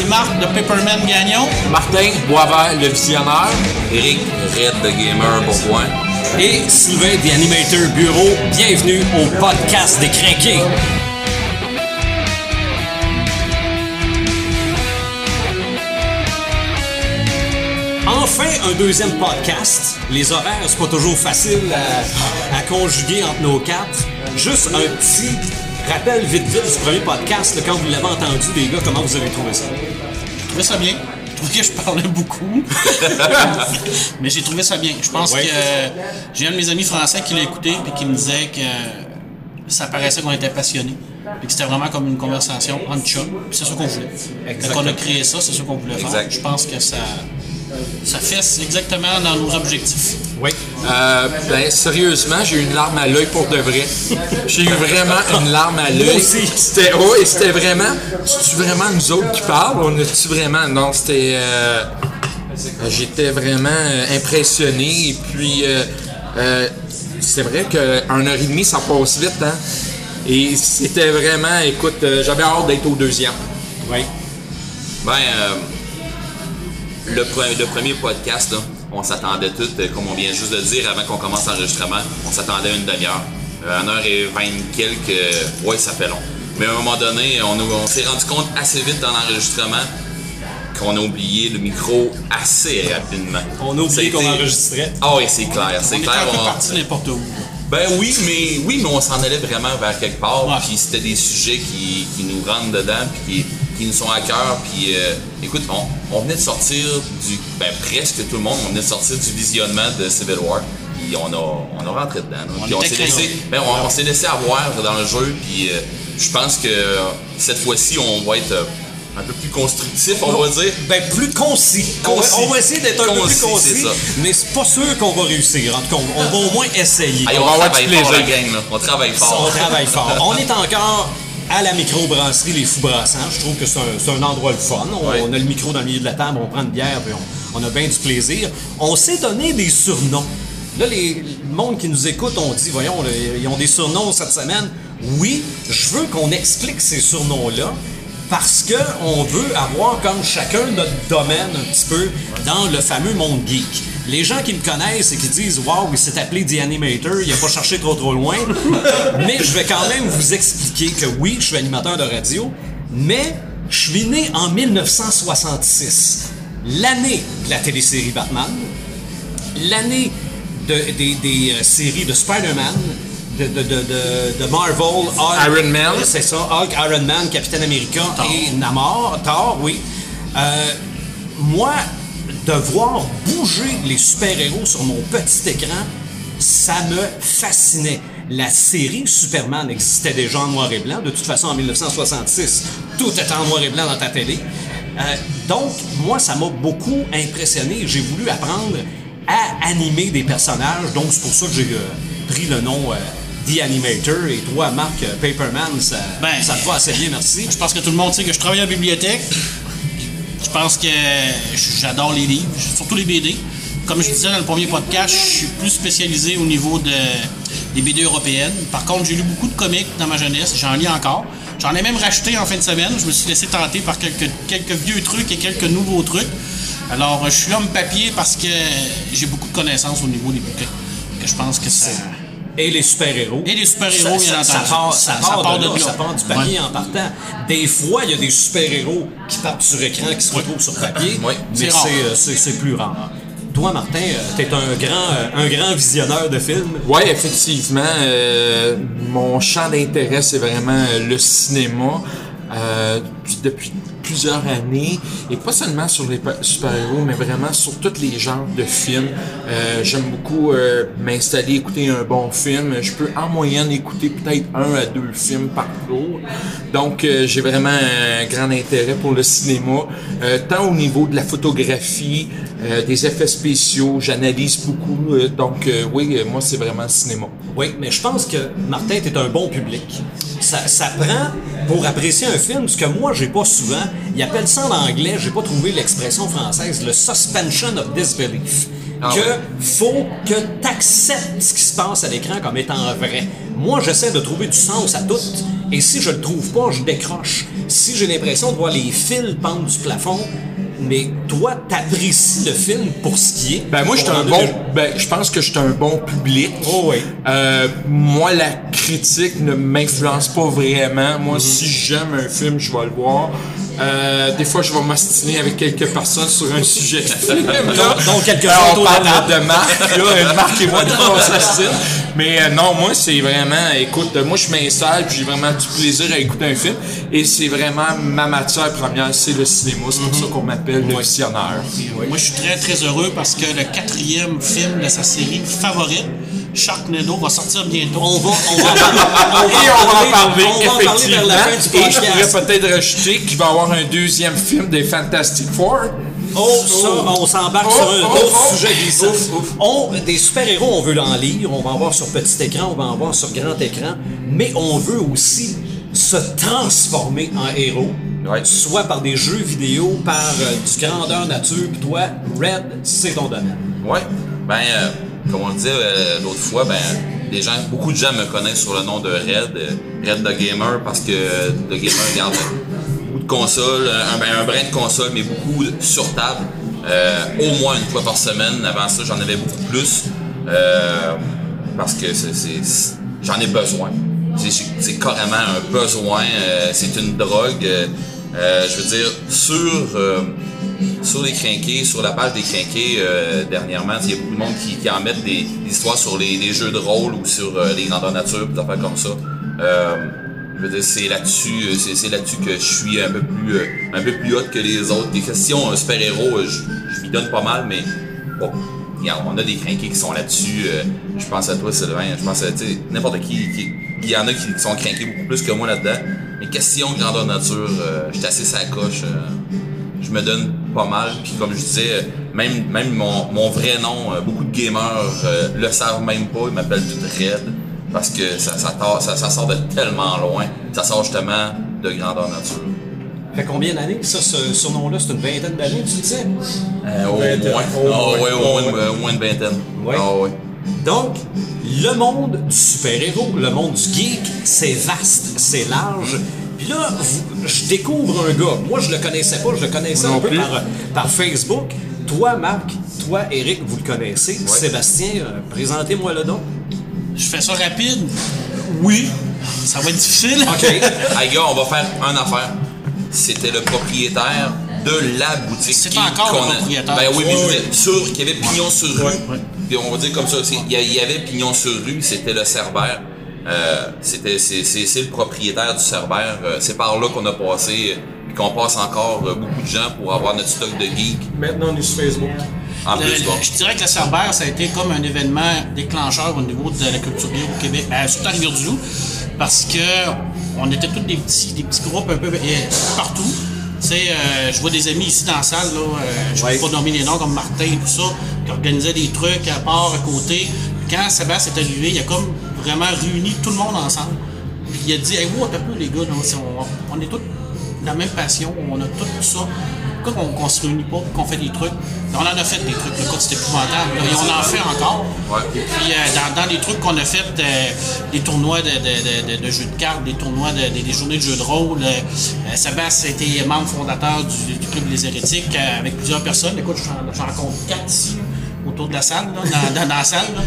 Ici Marc de Paperman Gagnon. Martin Boisvert, le visionnaire. Eric Red de Gamer Bourgoin. Et Sylvain, The Animator Bureau. Bienvenue au podcast des crinqués. Enfin, un deuxième podcast. Les horaires, c'est pas toujours facile à, à conjuguer entre nos quatre. Juste un petit rappel vite vite du premier podcast, là, quand vous l'avez entendu, les gars, comment vous avez trouvé ça? J'ai trouvé ça bien. Je trouvais que je parlais beaucoup. Mais j'ai trouvé ça bien. Je pense Ouais. que euh, j'ai un de mes amis français qui l'a écouté et qui me disait que ça paraissait qu'on était passionnés. Et que c'était vraiment comme une conversation entre chums. Puis c'est ça qu'on voulait. Quand on a créé ça, c'est ça qu'on voulait faire. Exact. Je pense que ça, ça fait exactement dans nos objectifs. Oui. Euh, ben, sérieusement, j'ai eu une larme à l'œil pour de vrai. J'ai eu vraiment une larme à l'œil. aussi. C'était, oui, c'était vraiment. C'est-tu vraiment nous autres qui parlent? On est-tu vraiment. Non, c'était. euh, j'étais vraiment euh, impressionné. Et puis, euh, euh, c'est vrai qu'un heure et demie, ça passe vite, hein? Et c'était vraiment. Écoute, euh, j'avais hâte d'être au deuxième. Oui. Ben, euh, le, pre- le premier podcast, là, on s'attendait tous, euh, comme on vient juste de dire avant qu'on commence l'enregistrement, on s'attendait à une demi-heure. Euh, une heure et vingt quelques, euh, ouais, ça fait long. Mais à un moment donné, on, s'est rendu compte assez vite dans l'enregistrement qu'on a oublié le micro assez rapidement. On a oublié qu'on enregistrait. Ah oui, c'est clair, c'est clair. on- parti n'importe où. Ben oui, mais oui, mais on s'en allait vraiment vers quelque part. Ouais. Puis c'était des sujets qui, qui nous rentrent dedans, puis qui, qui nous sont à cœur. Puis euh, écoute, on, on venait de sortir du, ben presque tout le monde, on venait de sortir du visionnement de Civil War. Puis on a, on a rentré dedans. là. On Puis on s'est laissé, ben on, on s'est laissé avoir dans le jeu. Puis euh, je pense que cette fois-ci, on va être euh, un peu plus constructif, on va dire. Ben, plus concis. On va, on essayer d'être un peu plus concis, mais c'est pas sûr qu'on va réussir. En tout cas, on, on va au moins essayer. On on, va avoir du travaille fort, la plaisir. gang, là. On travaille on fort. travaille fort. On est encore à la microbrasserie Les Fous Brassants. Je trouve que c'est un, endroit le fun. On, Ouais. on a le micro dans le milieu de la table, on prend une bière, puis on, on a bien du plaisir. On s'est donné des surnoms. Là, les, le monde qui nous écoute, on dit, voyons, là, ils ont des surnoms cette semaine. Oui, je veux qu'on explique ces surnoms-là. Parce que on veut avoir comme chacun notre domaine un petit peu dans le fameux monde geek. Les gens qui me connaissent et qui disent Waouh, il s'est appelé The Animator, il a pas cherché trop trop loin. mais je vais quand même vous expliquer que oui, je suis animateur de radio, mais je suis né en 1966, l'année de la télésérie Batman, l'année de- des, des, euh, séries de Spider-Man, de, de, de, de, de Marvel, Hulk, Iron Man. C'est ça, Hulk, Iron Man, Capitaine America et Namor, Thor, oui. Euh, moi, de voir bouger les super-héros sur mon petit écran, ça me fascinait. La série Superman existait déjà en noir et blanc. De toute façon, en 1966, tout était en noir et blanc dans ta télé. Euh, donc, moi, ça m'a beaucoup impressionné. J'ai voulu apprendre à animer des personnages. Donc, c'est pour ça que j'ai euh, pris le nom euh, The Animator. Et toi, Marc, euh, Paperman, ça, Ben, ça te va assez bien, merci. Je pense que tout le monde sait que je travaille à la bibliothèque. Je pense que j'adore les livres, surtout les BD. Comme je disais dans le premier podcast, je suis plus spécialisé au niveau de, des BD européennes. Par contre, j'ai lu beaucoup de comics dans ma jeunesse, j'en lis encore. J'en ai même racheté en fin de semaine. Je me suis laissé tenter par quelques, quelques vieux trucs et quelques nouveaux trucs. Alors, je suis l'homme papier parce que j'ai beaucoup de connaissances au niveau des bouquins. Je pense que ça. Et les super-héros. Et les super-héros, ça, part, ça Ça- part part de de là, là. ça part du papier Ouais. en partant. Des fois, il y a des super-héros qui partent sur écran, qui se retrouvent sur papier, Ouais, mais c'est rare. c'est, euh, c'est, plus rare. Toi, Martin, euh, t'es un grand, euh, un grand visionneur de films. Oui, effectivement. euh, mon champ d'intérêt, c'est vraiment le cinéma. Euh, puis depuis plusieurs années, et pas seulement sur les super-héros, mais vraiment sur tous les genres de films. Euh, J'aime beaucoup euh, m'installer, écouter un bon film. Je peux en moyenne écouter peut-être un à deux films par jour. Donc, euh, j'ai vraiment un grand intérêt pour le cinéma, euh, tant au niveau de la photographie, euh, des effets spéciaux. J'analyse beaucoup. euh, donc, oui, moi, c'est vraiment le cinéma. Oui, mais je pense que Martin, t'es un bon public. Ça, ça prend, pour apprécier un film, ce que moi, j'ai pas souvent, ils appellent ça en anglais, j'ai pas trouvé l'expression française, le suspension of disbelief. Ah que ouais. faut que t'acceptes ce qui se passe à l'écran comme étant vrai. Moi, j'essaie de trouver du sens à tout, et si je le trouve pas, je décroche. si j'ai l'impression de voir les fils pendre du plafond, mais toi, t'apprécies le film pour ce qui est. Ben moi, je suis un bon. Ben, je pense que je suis un bon public. Oh oui. Euh, moi, la critique ne m'influence pas vraiment. Moi, Mhm. si j'aime un film, je vais le voir. Euh, des fois, je vais m'ostiner avec quelques personnes sur un sujet. Donc- donc quelques Alors, on parle de Marc, là, et moi, on s'ostine. Mais euh, non, moi, c'est vraiment, écoute, euh, moi, je m'installe, puis j'ai vraiment du plaisir à écouter un film. Et c'est vraiment ma matière première, c'est le cinéma. C'est pour ça qu'on m'appelle le visionnaire. Moi, je suis très, très heureux parce que le quatrième film de sa série favorite, Sharknado, va sortir bientôt. On va, on va, en parler- Et on va en parler, on va en parler vers la fin du effectivement. Et je pourrais peut-être rajouter qu'il va y avoir un deuxième film des Fantastic Four. Oh, ça, on s'embarque Oh, sur un oh, autre oh. sujet glissant. On, des super-héros, on veut en lire, on va en voir sur petit écran, on va en voir sur grand écran, mais on veut aussi se transformer en héros, Ouais. soit par des jeux vidéo, par euh, du grandeur nature, puis toi, Red, c'est ton domaine. Ouais. Ben, euh, comme on le disait euh, l'autre fois, ben, gens, beaucoup de gens me connaissent sur le nom de Red, euh, Red the Gamer, parce que euh, The Gamer garde beaucoup de consoles, un, ben, un brin de console, mais beaucoup sur table, au moins une fois par semaine. Avant ça, j'en avais beaucoup plus, parce que j'en ai besoin. C'est, carrément un besoin, c'est une drogue. je veux dire, sur sur les crinqués, sur la page des crinqués, euh, dernièrement, il y a beaucoup de monde qui, qui en mettent des, des histoires sur les, les jeux de rôle ou sur euh, les grandeurs nature, des affaires comme ça. Euh, je veux dire, c'est là-dessus, euh, c'est, là-dessus que je suis un peu plus, euh, un peu plus hot que les autres. Des questions euh, super-héros, je, je lui donne pas mal, mais bon, on a des crinqués qui sont là-dessus. je pense à toi, Sylvain. Je pense à, n'importe qui, qui, il y en a qui sont crinqués beaucoup plus que moi là-dedans. Mais question grandeur nature, j'étais assez sa coche. euh, je me donne pas mal. Puis comme je disais, même, même mon, mon vrai nom, euh, beaucoup de gamers euh, le savent même pas, ils m'appellent tout Red. Parce que ça, ça, ça, ça sort de tellement loin. Ça sort justement de grandeur nature. Fait combien d'années, ça, ce surnom-là? C'est une vingtaine d'années, tu disais? Euh, au Vingtaine. moins. Au Ah moins. ouais, au moins, moins. au moins une vingtaine. Ouais. Ah ouais. Donc, le monde du super-héros, le monde du geek, c'est vaste, c'est large. Puis là, vous- je découvre un gars. Moi, je le connaissais pas, je le connaissais un peu par, par Facebook. Toi, Marc, toi, Eric, vous le connaissez. Sébastien, euh, présentez-moi le nom. Je fais ça rapide. Oui. Ça va être difficile. OK. Hey gars, on va faire une affaire. C'était le propriétaire de la boutique. C'est qui- encore le qu'on a- propriétaire. Ben oui, mais je qu'il y avait pignon sur rue. Ouais, ouais. Puis on va dire comme ça, il y avait pignon sur rue, c'était le Cerbère. Euh, c'était, c'est, le propriétaire du. Euh, c'est par là qu'on a passé, puis qu'on passe encore euh, beaucoup de gens pour avoir notre stock de geek. Maintenant, on est sur Facebook. En Le- plus, le- bon. je dirais que le Cerbère, ça a été comme un événement déclencheur au niveau de la culture geek au Québec, ben, surtout à Rivière-du-Loup, parce que on était tous des petits, des petits groupes un peu euh, partout. Tu sais, euh, je vois des amis ici dans la salle, là, euh, je ne Ouais. vais pas nommer les noms comme Martin et tout ça, qui organisaient des trucs à part, à côté. Quand Sébastien est arrivé, il a comme vraiment réuni tout le monde ensemble. Puis il a dit, hey, wow, t'as peu les gars, c'est- on, on est tous de la même passion, on a tout ça. Pourquoi qu'on qu'on se réunit pas, qu'on fait des trucs? On en a fait des trucs, code c'était épouvantable, et on en fait encore. Ouais. Et puis euh, dans, dans les trucs qu'on a fait, euh, des tournois de, de- de- jeux de cartes, des tournois, de, des- des journées de jeux de rôle. Euh, euh, Sébastien a été membre fondateur du, du club Les Hérétiques avec plusieurs personnes. Écoute, j'en j'en compte quatre ici autour de la salle, là, dans, la salle. là.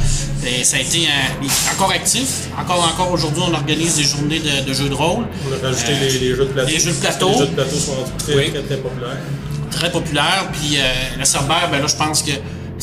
Et ça a été euh, encore actif. Encore, encore aujourd'hui, on organise des journées de, de jeux de rôle. On a rajouté Euh, les, les jeux de plateau. les jeux de plateau. Les jeux de plateau sont très, Oui. très, très populaires. très populaire. Puis euh, le Cerbère, ben là, je pense que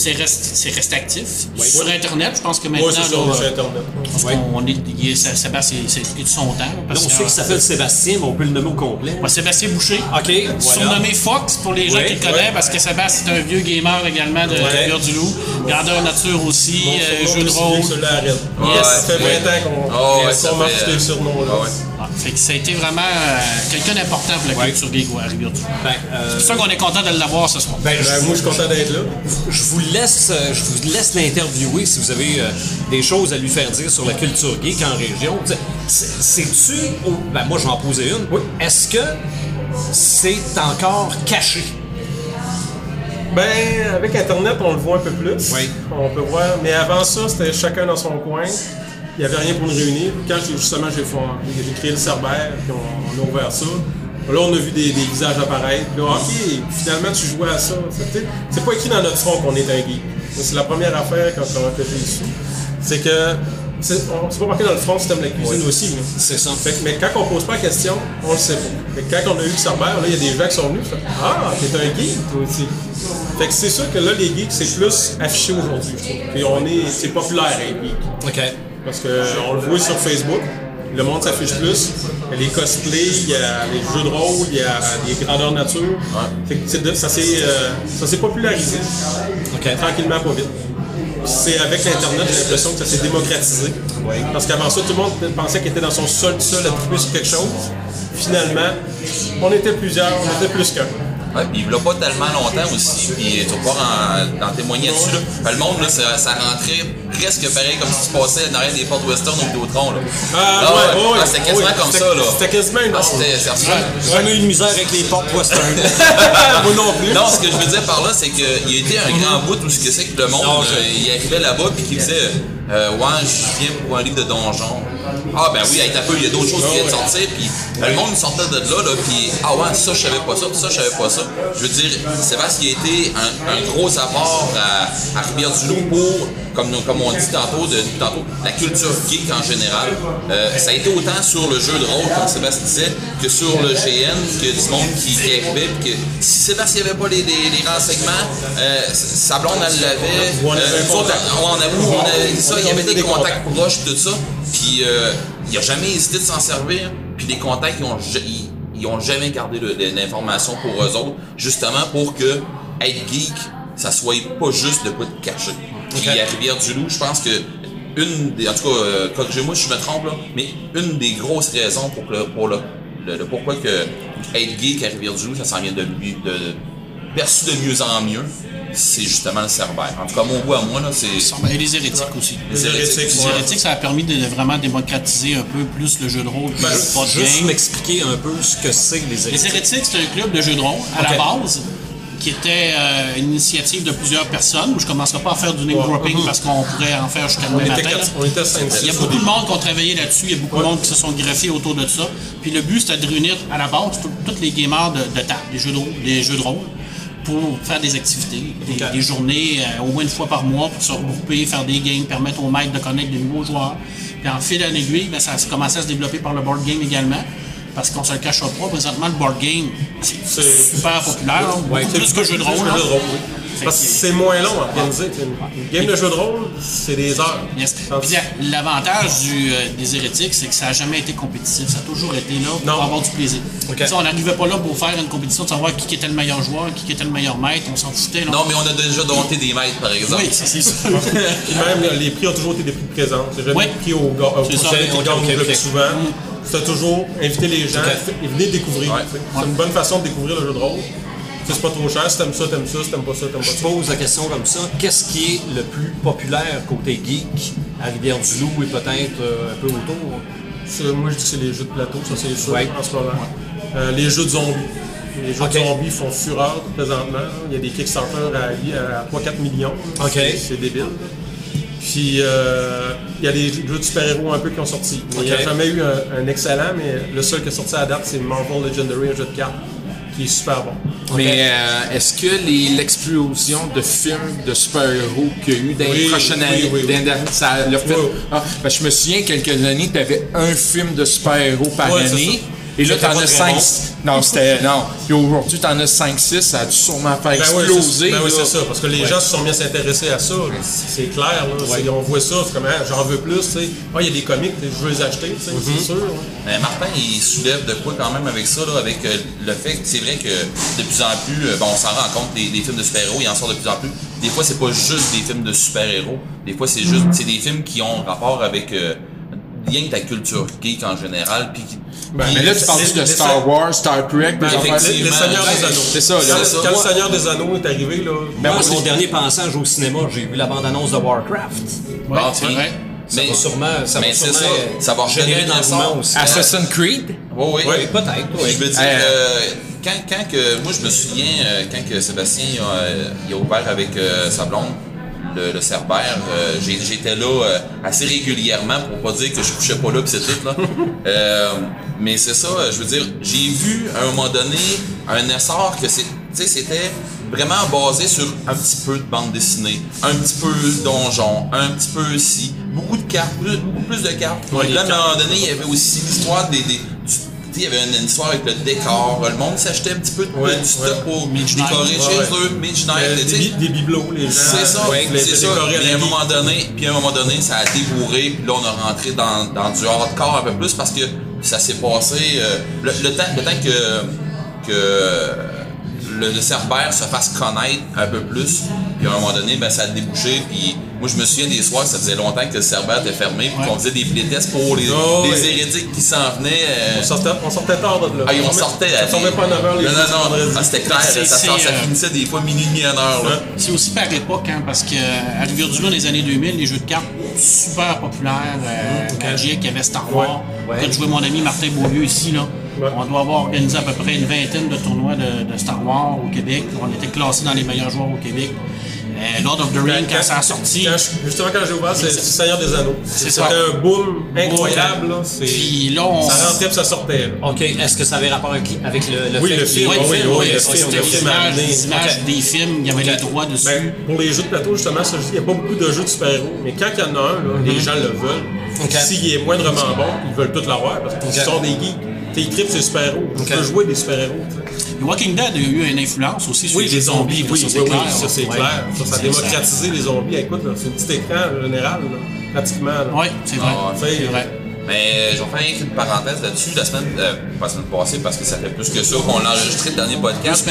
c'est resté, c'est resté actif. Sur Internet, je pense que maintenant, Oui, c'est sur euh, Internet. parce qu'on- on est, il est- Sébastien, c'est de son temps. là, Là, parce on que, sait euh, qu'il s'appelle Sébastien, mais on peut le nommer au complet. ouais, Sébastien Boucher. OK, voilà. Surnommé Fox pour les gens qui le connaissent, parce que Sébastien est un vieux gamer également de Ouais. du Loup. Grandeur nature aussi, euh, jeux de rôle. Yes. Ça fait 20 Ouais. ans qu'on Ah on marche fait, sur fait que ça a été vraiment euh, quelqu'un d'important pour la Ouais. culture geek à Rivière-du-Loup. Ben, euh, C'est pour ça qu'on est content de l'avoir ce soir. ben, Ben, je, moi, je suis content d'être là. je vous laisse, euh, je vous laisse l'interviewer si vous avez euh, des choses à lui faire dire sur la culture geek en région. C'est-tu, oh, ben moi j'en posais une. Oui. Est-ce que c'est encore caché? Ben, avec Internet, on le voit un peu plus. Oui. On peut voir. Mais avant ça, c'était chacun dans son coin. Il n'y avait rien pour nous réunir. Quand justement j'ai, créé le Cerbère, puis on, on a ouvert ça, Là, on a vu des, des visages apparaître. Puis OK, finalement, tu jouais à ça. C'est- pas écrit dans notre front qu'on est un geek. C'est la première affaire quand on a fait ici. C'est que c'est pas marqué dans le front si t'aimes la cuisine aussi. C'est ça. Fait mais quand on pose pas la question, on le sait pas. Fait quand on a eu le Cerbère, là, il y a des gens qui sont venus, fait, Ah, t'es un geek, toi aussi. Fait que c'est sûr que là, les geeks, c'est plus affiché aujourd'hui, je trouve. Puis on est, c'est populaire, un geek. OK. Parce qu'on le voit sur Facebook, le monde s'affiche plus. Il y a les cosplays, il y a les jeux de rôle, il y a les grandeurs nature. Fait que ça s'est euh, ça s'est popularisé, tranquillement, pas vite. C'est avec Internet, j'ai l'impression que ça s'est démocratisé. Parce qu'avant ça, tout le monde pensait qu'il était dans son sol seul à triper sur quelque chose. Finalement, on était plusieurs, on était plus qu'un. Ouais, puis il l'a pas tellement longtemps aussi, puis tu vas pouvoir en, en témoigner dessus. Là. Fait, le monde, là, ça, ça rentrait presque pareil comme si tu passais derrière des portes western au Vidéotron. Là. Ah, Ah, ouais, ouais. ouais, Ah, c'était quasiment ouais, comme ça. là. C'était quasiment une Ah, c'était c'est absolument- J'ai jamais eu de misère avec les portes western. Moi non plus. Non, ce que je veux dire par là, c'est qu'il a été un grand bout où ce que c'est que le monde, Non, je- euh, il arrivait là-bas puis qu'il disait euh, Ouais, je viens pour un livre de donjon. Ah, ben oui, peu, il y a d'autres choses qui viennent de sortir. Puis euh, le monde sortait de là, là puis Ah, ouais, ça, je savais pas ça, puis ça, je savais pas ça. Je veux dire, Sébastien a été un, un gros apport à, à Rivière-du-Loup pour, comme, comme on dit tantôt, de, tantôt, la culture geek en général. Euh, ça a été autant sur le jeu de rôle, comme Sébastien disait, que sur le GN, que du monde qui, qui arrivait, puis que si Sébastien n'avait pas les, les, les renseignements, euh, sa blonde, elle l'avait. Ou on avait euh, autres, on, avait, on avait ça, il y avait des contacts proches, tout ça. Puis euh, il a jamais hésité de s'en servir. Puis les contacts, ils ont, ils, ils ont jamais gardé l'information pour eux autres, justement pour que être geek, ça soit pas juste de quoi te cacher. Puis à Rivière-du-Loup, je pense que une des, en tout cas, euh, corrigez-moi si je me trompe là, mais une des grosses raisons pour le, pour le, le- le pourquoi que être geek à Rivière-du-Loup, ça s'en vient de, lui- de perçu de mieux en mieux, c'est justement le Cerbère. En tout cas, mon goût à moi, là, c'est Et les hérétiques aussi. les hérétiques. Les hérétiques, ça a permis de vraiment démocratiser un peu plus le jeu de rôle, plus le Juste game. m'expliquer un peu ce que c'est les Les hérétiques. hérétiques, c'est un club de jeux de rôle à la base qui était euh, une initiative de plusieurs personnes. Je ne commencerai pas à faire du name Ouais. dropping parce qu'on pourrait en faire jusqu'à demain matin. quatre- là. on était 5 Il y a beaucoup de monde qui ont travaillé là-dessus, il y a beaucoup de monde qui se sont greffés autour de ça. Puis le but, c'était de réunir à la base tous les gamers de, de table, des jeux de rôle, des jeux de rôle pour faire des activités, des, journées euh, au moins une fois par mois pour se regrouper, faire des games, permettre aux maîtres de connaître de nouveaux joueurs. Puis en fil à l'aiguille, ben, ça a commencé à se développer par le board game également. Parce qu'on se le cachera pas, présentement, le board game, c'est super populaire, beaucoup plus que jeu de rôle. Oui. Parce que c'est moins long à organiser. Une game de jeu de rôle, c'est des heures. Yes. L'avantage du, euh, des hérétiques, c'est que ça n'a jamais été compétitif. Ça a toujours été là pour Non. avoir du plaisir. On n'arrivait pas là pour faire une compétition de savoir qui était le meilleur joueur, qui était le meilleur maître. On s'en foutait. là. Non, mais on a déjà dompté des maîtres, par exemple. Oui, c'est c'est ça. Puis même, les prix ont toujours été des prix de présence. C'est jamais Ouais. des prix au, ga- au C'est ça. prochain qui Ok, gagne ok, le ok. plus souvent. C'est toujours inviter les gens et venez découvrir. Ouais. C'est une bonne façon de découvrir le jeu de rôle. C'est pas trop cher. Si t'aimes ça, t'aimes ça. Si t'aimes pas ça, t'aimes pas Je ça. pose la question comme ça. Qu'est-ce qui est le plus populaire côté geek à Rivière-du-Loup et peut-être euh, un peu autour? Moi, je dis que c'est les jeux de plateau, ça c'est sûr, Ouais. en ce moment. Euh, les jeux de zombies. Les jeux de zombies font fureur présentement. Il y a des Kickstarter à, à 3-4 millions. Ok. C'est- débile. Puis, euh, il y a des jeux de super-héros un peu qui ont sorti. Il n'y a jamais eu un, un excellent, mais le seul qui est sorti à date, c'est Marvel Legendary, un jeu de cartes, qui est super bon. Mais euh, est-ce que les- l'explosion de films de super-héros qu'il y a eu dans les prochaines oui, années, oui, oui. ça l'a fait. Ah, ben, je me souviens, quelques années, tu avais un film de super-héros par année. Et là, t'en as très 5. bon. Non, c'était. Non. Puis aujourd'hui, t'en as 5-6, ça a dû sûrement faire Ben oui, exploser. c'est ben oui, c'est ça, parce que les gens se sont bien s'intéresser à ça. C'est clair, là. C'est- on voit ça, c'est comme ah, j'en veux plus, tu sais. Ah, il y a des comics, je veux les acheter, tu sais, Mm-hmm. c'est sûr. Mais Martin, il soulève de quoi quand même avec ça, là, avec euh, le fait que c'est vrai que de plus en plus, euh, bon, on s'en rend compte, des, films de super-héros, il en sort de plus en plus. Des fois, c'est pas juste des films de super-héros. Des fois, c'est juste c'est des films qui ont rapport avec euh, rien que ta culture geek en général. Puis qui- Ben, Mais là, tu parles Les- de Star Wars, Star Trek, des Ben, effectivement. Seigneurs des Ben, Anneaux. c'est ça, là. Quand, C'est ça. quand Ouais. le Seigneur des Anneaux est arrivé, là. Ben, moi, moi, mon dernier passage au cinéma, j'ai vu la bande-annonce de Warcraft. Ouais, c'est vrai. Ça va sûrement, ça mais va c'est sûrement ça, ça va générer l'engouement naissance. aussi. Assassin's Creed? Oui, oui. Ouais. Peut-être, oui. Je veux dire, Euh, euh, quand, quand que, moi je me souviens, euh, quand que Sébastien il a ouvert avec euh, sa blonde, le, le Cerbère, euh, j'étais là euh, assez régulièrement pour pas dire que je couchais pas là pis c'est tout là. Euh, Mais c'est ça, je veux dire, j'ai vu à un moment donné un essor que c'est, tu sais, c'était vraiment basé sur un petit peu de bande dessinée, un petit peu de donjon, un petit peu ci, beaucoup de cartes, beaucoup plus de cartes. Ouais, là, à un moment donné, il y avait aussi l'histoire des, des- du- il y avait une, une histoire avec le décor. Le monde s'achetait un petit peu de, Ouais, du stock ouais. pour décorer Ouais, chez eux, Midnight, des, des bibelots, les gens. C'est ça, ouais, c'est ça. Puis à un moment donné, puis à un moment donné, ça a débourré, puis là on a rentré dans, dans du hardcore un peu plus parce que ça s'est passé euh, le, le temps, le temps que que le, le Cerbère se fasse connaître un peu plus, puis à un moment donné, ben ça a débouché, puis moi je me souviens des soirs, ça faisait longtemps que le Cerbère était fermé, puis Ouais. qu'on faisait des playtests pour les, Oh, les ouais. hérétiques qui s'en venaient. euh, On sortait, on sortait tard de là. ah, on sortait à Ça tombait pas à 9h les Non, jours, non, non, ah, c'était clair, ça, ça, c'est, ça euh, finissait des fois minuit, demi, une heure. Là. Ouais. C'est aussi par époque, hein, parce que à Rivière-du-Loup, dans les années 2000, les jeux de cartes super populaires, euh, Magic, il y avait Star Wars. Ouais. Quand je jouais mon ami Martin Beaulieu ici, là, Ouais. on doit avoir organisé à peu près une vingtaine de tournois de, de Star Wars au Québec. On était classés dans les meilleurs joueurs au Québec. Euh, Lord of the Rings, quand, ça a sorti, quand je- justement, quand j'ai ouvert, c'est Seigneur des Anneaux. C'était un boom incroyable. Là. Puis là, on- Ça rentrait puis ça sortait. OK. Est-ce que ça avait rapport avec, avec le, le Oui, le film, oui, le film, oui, le film, images, des images Ok. des films, il y avait les droits dessus. Ben, pour les jeux de plateau, justement, ça, je dis, il n'y a pas beaucoup de jeux de super-héros. Mais quand il y en a un, là, les gens le veulent. S'il est moindrement bon, ils veulent tout l'avoir parce qu'ils sont des geeks. T'es tripes sur super-héros. Tu Ok. peux jouer des super-héros. Walking Dead a eu une influence aussi sur Oui, les zombies, oui, ça, oui, c'est oui, clair. ça c'est Ouais. clair. Ça, ça a démocratisé les zombies. Écoute, là, c'est un petit écran en général, là, pratiquement. là. Oui, c'est vrai. Ah, c'est vrai. Mais j'en fais rien qu'une parenthèse là-dessus. La semaine, euh, pas la semaine passée, parce que ça fait plus que ça qu'on l'a enregistré le dernier podcast.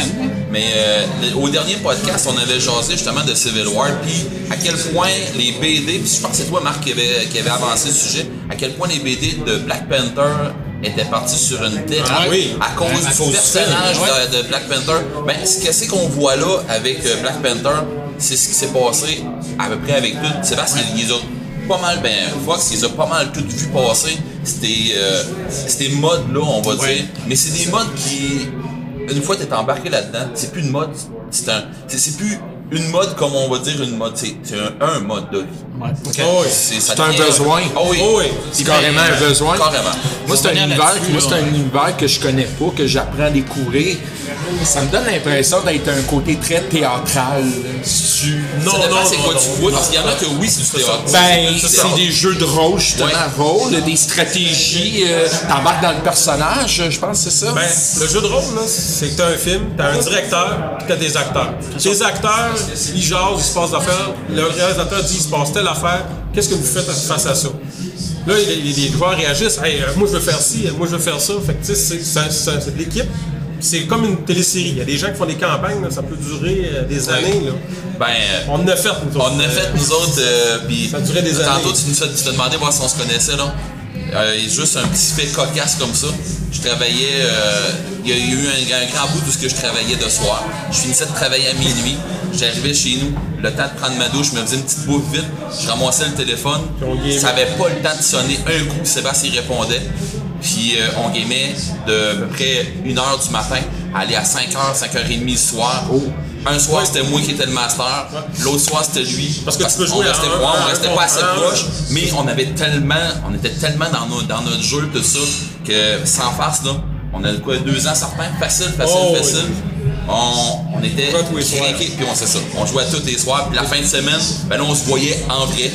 Mais euh, au dernier podcast, on avait jasé justement de Civil War, puis à quel point les BD, puis je pense que c'est toi Marc qui avait, qui avait avancé le sujet, à quel point les BD de Black Panther étaient partis sur une dérape Ah oui. à cause À du cause personnage de, de Black Panther. Ben, ce que c'est qu'on voit là avec euh, Black Panther, c'est ce qui s'est passé à peu près avec tout. Sébastien, il les a pas mal, ben, Fox, il les a pas mal toutes vues passer. C'était, euh, c'était modes-là, on va dire. Mais c'est des modes qui, une fois que t'es embarqué là-dedans, c'est plus une mode, c'est un, c'est, c'est plus une mode comme on va dire une mode, c'est, c'est un, un mode de vie. Ouais. Oh, oui. C'est, ça C'est un besoin. Oui. Oh, oui. C'est carrément un besoin. Carrément. Moi, c'est un univers, moi, un univers que je connais pas, que j'apprends à découvrir. Ça me donne l'impression d'être un côté très théâtral. Tu... Non, ça dépend non, c'est non, quoi non, tu vois, non. parce qu'il y en a que oui, c'est du théâtre. Ben, C'est des jeux de rôle, justement, Ouais. rôle, des stratégies. euh, T'embarques dans le personnage, je pense, c'est ça? Ben, le jeu de rôle, là, c'est que t'as un film, t'as un directeur, puis t'as des acteurs. Tes acteurs, ils jasent, il se passe d'affaires. Le réalisateur dit, il se passe telle affaire. Qu'est-ce que vous faites face à ça? Là, les, joueurs réagissent. Hey, euh, moi, je veux faire ci, euh, moi, je veux faire ça. Fait que, tu sais, l'équipe. C'est comme une télésérie. Il y a des gens qui font des campagnes, là, ça peut durer euh, des années. Là. Ben, On en a fait, nous autres. On a fait, nous autres, euh, Ça a duré des tantôt, années. tu, nous as- tu t'as demandé voir si on se connaissait, là. Euh, juste un petit fait cocasse comme ça. Je travaillais, euh, il y a eu un, un grand bout de ce que je travaillais de soir. Je finissais de travailler à minuit. J'arrivais chez nous, le temps de prendre ma douche, je me faisais une petite bouffe vite. Je ramassais le téléphone. Ça avait pas le temps de sonner un coup, Sébastien répondait. Puis euh, on gamait de à peu près 1h du matin à aller à 5h, 5h30 le soir. Un soir, c'était moi qui étais le master. L'autre soir, c'était lui. Parce que tu peux on jouer restait, un- on un restait pas assez proche, mais on avait tellement, on était tellement dans, nos- dans notre jeu, tout ça, que sans face, là, on a quoi, deux ans certains, facile, facile, Oh, oui. facile. On, on était craqués, puis on sait ça. On jouait tous les soirs, puis la fin de semaine, ben là, on se voyait en vrai,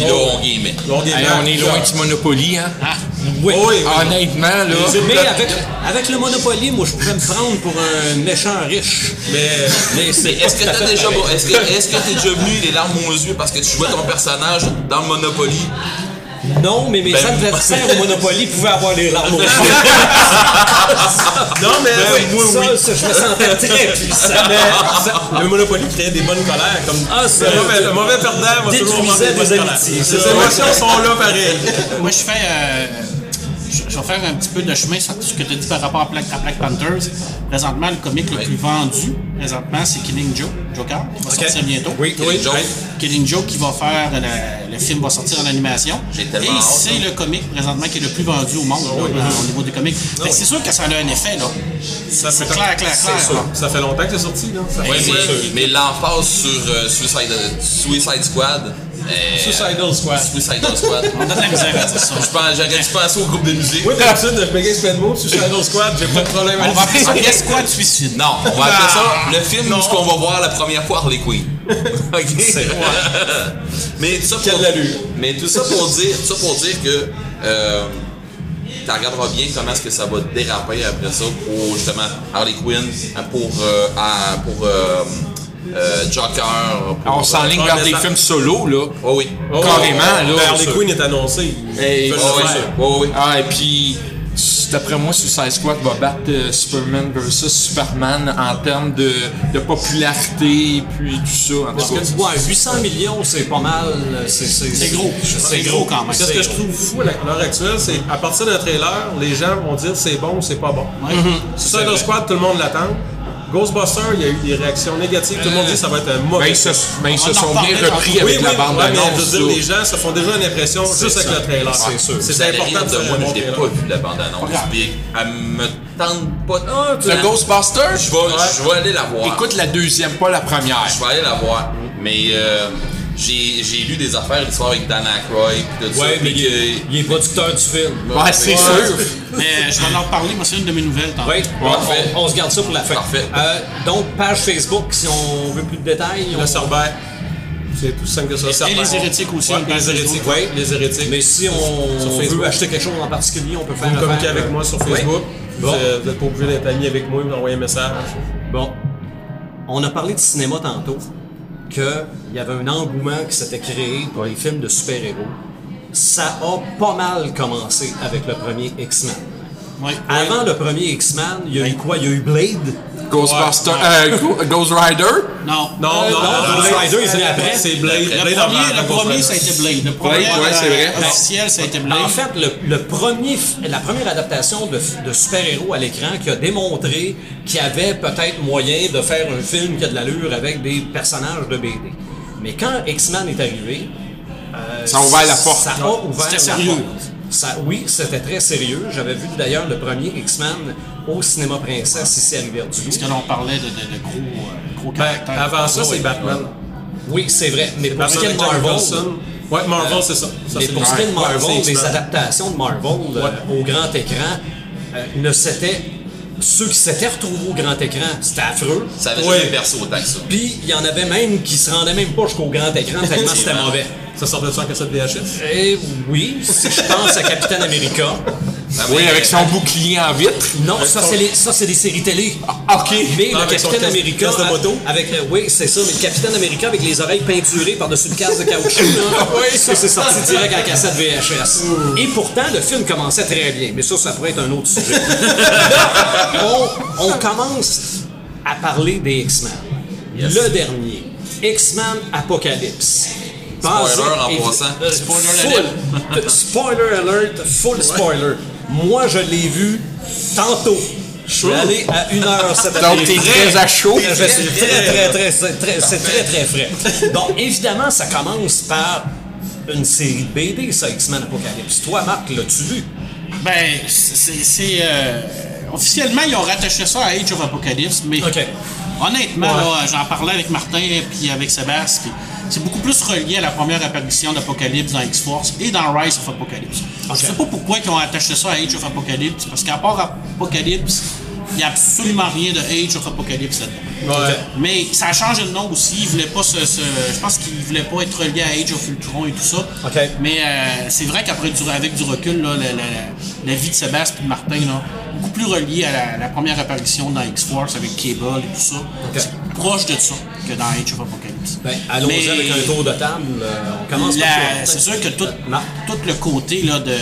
puis là, on on, est loin du Monopoly, hein? Ah, Oui. Oui, oui. Honnêtement, là. Mais avec, avec le Monopoly, moi, je pouvais me prendre pour un méchant riche. Mais Mais Est-ce que t'as déjà, est-ce que, est-ce que t'es déjà venu les larmes aux yeux parce que tu jouais ton personnage dans le Monopoly? Non, mais mes Ben, adversaires au Monopoly pouvaient avoir les larmes aux yeux. non, mais oui, moi, ça, oui. ça, je me sentais très puissant. Mais ça- le Monopoly créait des bonnes colères. Comme Ah, ça- le, mauvais, le mauvais perdant va toujours des colères. amitiés. Ces émotions sont là pareil. Moi, je fais. euh, je je vais faire un petit peu de chemin sur ce que tu as dit par rapport à Black, à Black Panthers. Présentement, le comic le plus vendu, présentement, c'est Killing Joe, Joker, qui va sortir bientôt. Oui, oui. Joe. Killing Joe qui va faire, le, le film va sortir en animation. J'ai Et tellement c'est le comic présentement qui est le plus vendu au monde là, au niveau des comics. C'est sûr que ça a un effet, là. Ça fait clair, clair, clair, sûr. Ça fait longtemps que c'est sorti. Là. Ça Oui, mais, mais l'emphase sur euh, Suicide, Suicide Squad, Euh, Suicidal Squad. Suicidal Squad. On a de la misère à dire ça. Je pense- J'aurais dû penser au groupe de musique. Moi, d'habitude, je me gagne de mots. Suicidal Squad, j'ai pas de problème On va appeler ça suicide. Non, on va appeler ça le film où qu'on va voir la première fois Harley Quinn. Ok? Mais tout ça pour Quelle allure. Mais tout ça pour dire, tout ça pour dire que euh, tu regarderas bien comment est-ce que ça va déraper après ça pour justement Harley Quinn, pour euh, à- pour euh, euh, Joker. Pour, On s'enligne vers des films solo, là. Oh oui. Oh, Carrément, là. ben, Harley Quinn est annoncé. Veulent Oh oui. Oh oui. Ah, et puis, d'après moi, Suicide Squad va battre euh, Superman versus Superman en termes de, de popularité et puis tout ça. En Parce que, ouais, 800 millions, c'est pas mal. C'est C'est gros. C'est gros quand même. Qu'est-ce que je trouve fou à l'heure actuelle, c'est à partir d'un trailer, les gens vont dire c'est bon ou c'est pas bon. Ouais. Suicide Squad, tout le monde l'attend. Ghostbusters, il y a eu des réactions négatives. Tout le monde dit que ça va être un mauvais ils se, ben, ils se sont bien repris avec oui, la oui, bande ouais, mais annonce. je veux dire, les gens se font déjà une impression juste avec ça. le trailer. C'est sûr. C'est important de moi, mais je n'ai pas vu la bande-annonce. Puis elle me tente pas. Le Ghostbusters, Je vais, je vais aller la voir. écoute la deuxième, pas la première. Je vais aller la voir. Mais euh, j'ai j'ai lu des affaires, l'histoire avec Dan Aykroyd, puis tout ça. Ouais, mais il est, il est producteur du film. Ouais, c'est sûr. Mais je vais en reparler, moi c'est une de mes nouvelles tantôt. Oui, Parfait. on, on se garde ça pour la fin. Parfait. Euh, donc, page Facebook, si on veut plus de détails. on- Le Cerbère. C'est tout simple que ça. Et Cerbère. les hérétiques aussi, Ouais, les hérétiques. Oui, les hérétiques. Mais si on veut acheter quelque chose en particulier, on peut faire Vous communiquez avec moi sur. Facebook. Bon. Vous êtes- vous n'êtes pas obligé d'être ami avec moi, vous envoyer un message. Bon, on a parlé de cinéma tantôt, qu'il y avait un engouement qui s'était créé pour les films de super-héros. Ça a pas mal commencé avec le premier X-Men. Ouais. Avant le premier X-Men, il y a eu quoi? Il y a eu Blade. Ghostbusters, euh, Ghost Rider? Non. Non, Euh, non, Ghost Rider, il vient après. C'est Blade. Le Blade premier, avant, le premier, ça a été Blade. Le premier, ouais, c'est vrai. officiel, ça a été Blade. En fait, le, le premier, la première adaptation de, super-héros à l'écran qui a démontré qu'il y avait peut-être moyen de faire un film qui a de l'allure avec des personnages de BD. Mais quand X-Men est arrivé, euh, Ça a ouvert la porte. Ça a ouvert la sérieux. porte. Ça, oui, c'était très sérieux. J'avais vu d'ailleurs le premier X-Men au cinéma Princesse ici à Rivière-du-Loup. Parce que là, on parlait de, de, de gros, euh, gros Ben, avant ça, c'est. Batman. Oui, c'est vrai. Mais pour ce qui est de Marvel. Ouais, Marvel, c'est ça. Ça, Mais pour ce qui est de Marvel, les adaptations de Marvel euh, au grand écran, euh, ne s'étaient. Ceux qui s'étaient retrouvés au grand écran, c'était affreux. Ça avait Ouais. jamais percé autant que ça. Puis il y en avait même qui se rendaient même pas jusqu'au grand écran tellement c'était mauvais. Ça sortait sur en cassette VHS? Et oui, si je pense à Captain America. Ah, Oui, avec son bouclier en vitre. Non, ça c'est les- ça c'est des séries télé. OK. Mais Ah, le avec son Capitaine casque- America casque de moto? avec euh, oui c'est ça mais le Capitaine America avec les oreilles peinturées par-dessus le casque de caoutchouc là, ça c'est sorti direct en cassette VHS et pourtant le film commençait très bien mais ça ça pourrait être un autre sujet. Là, on, on commence à parler des X-Men. Le dernier. X-Men Apocalypse. Basé- Spoiler en passant. euh, Spoiler full- euh, spoiler alert full spoiler moi je l'ai vu tantôt je suis allé à une heure cet Donc, après-midi. t'es très à chaud. Je suis très, très, très, c'est très, c'est très, très frais. Donc, évidemment, ça commence par une série de BD, ça, X-Men Apocalypse. Toi, Marc, l'as-tu vu? Ben, c'est. euh, officiellement, ils ont rattaché ça à Age of Apocalypse, mais Ok. honnêtement, j'en parlais avec Martin et puis avec Sébastien. C'est beaucoup plus relié à la première apparition d'Apocalypse dans X-Force et dans Rise of Apocalypse. Je sais pas pourquoi ils ont attaché ça à Age of Apocalypse, parce qu'à part Apocalypse, il n'y a absolument rien de Age of Apocalypse là-dedans. Ouais. Mais ça a changé de nom aussi. Ils voulaient pas se, se- je pense qu'ils voulaient pas être reliés à Age of Ultron et tout ça. Mais euh, c'est vrai qu'après avec du recul, là, la, la- la- la vie de Sébastien et de Martin, là, beaucoup plus reliée à la, la première apparition dans X-Force avec Cable et tout ça. C'est proche de ça que dans Age of Apocalypse. Ben, allons-y avec un tour de table. Euh, on commence par La- Martin. c'est sûr que tout, le côté là, de,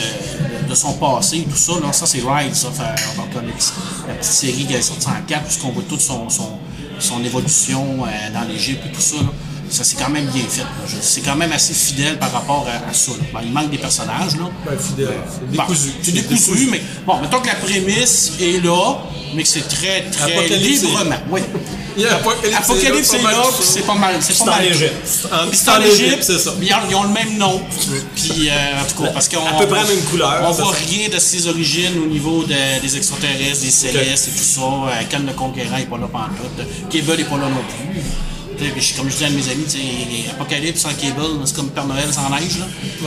de son passé, tout ça, là, ça c'est Rise, ça, fait Apocalypse. La petite série qui est sortie en 4, puisqu'on voit toute son, son, son évolution euh, dans l'Égypte et tout ça. là. Ça c'est quand même bien fait. C'est quand même assez fidèle par rapport à, à ça. Ben, il manque des personnages, là. Ben, fidèle. C'est Bon, décousu. c'est décousu, mais bon, mettons que la prémisse est là, mais que c'est très, très Apocalypse, librement. Oui. Apocalypse, est là, c'est pas mal. C'est pas en mal. C'est en Égypte, c'est ça. Ils ont, le même nom. Puis, euh, en tout cas, parce qu'on. À peu près la même couleur, On voit rien de ses origines au niveau de- des extraterrestres, des célestes et tout ça. Euh, Khan le Conquérant n'est pas là pantoute. Cable n'est pas là non plus. Puis Comme je dis à mes amis, Apocalypse sans Cable, c'est comme Père Noël sans neige.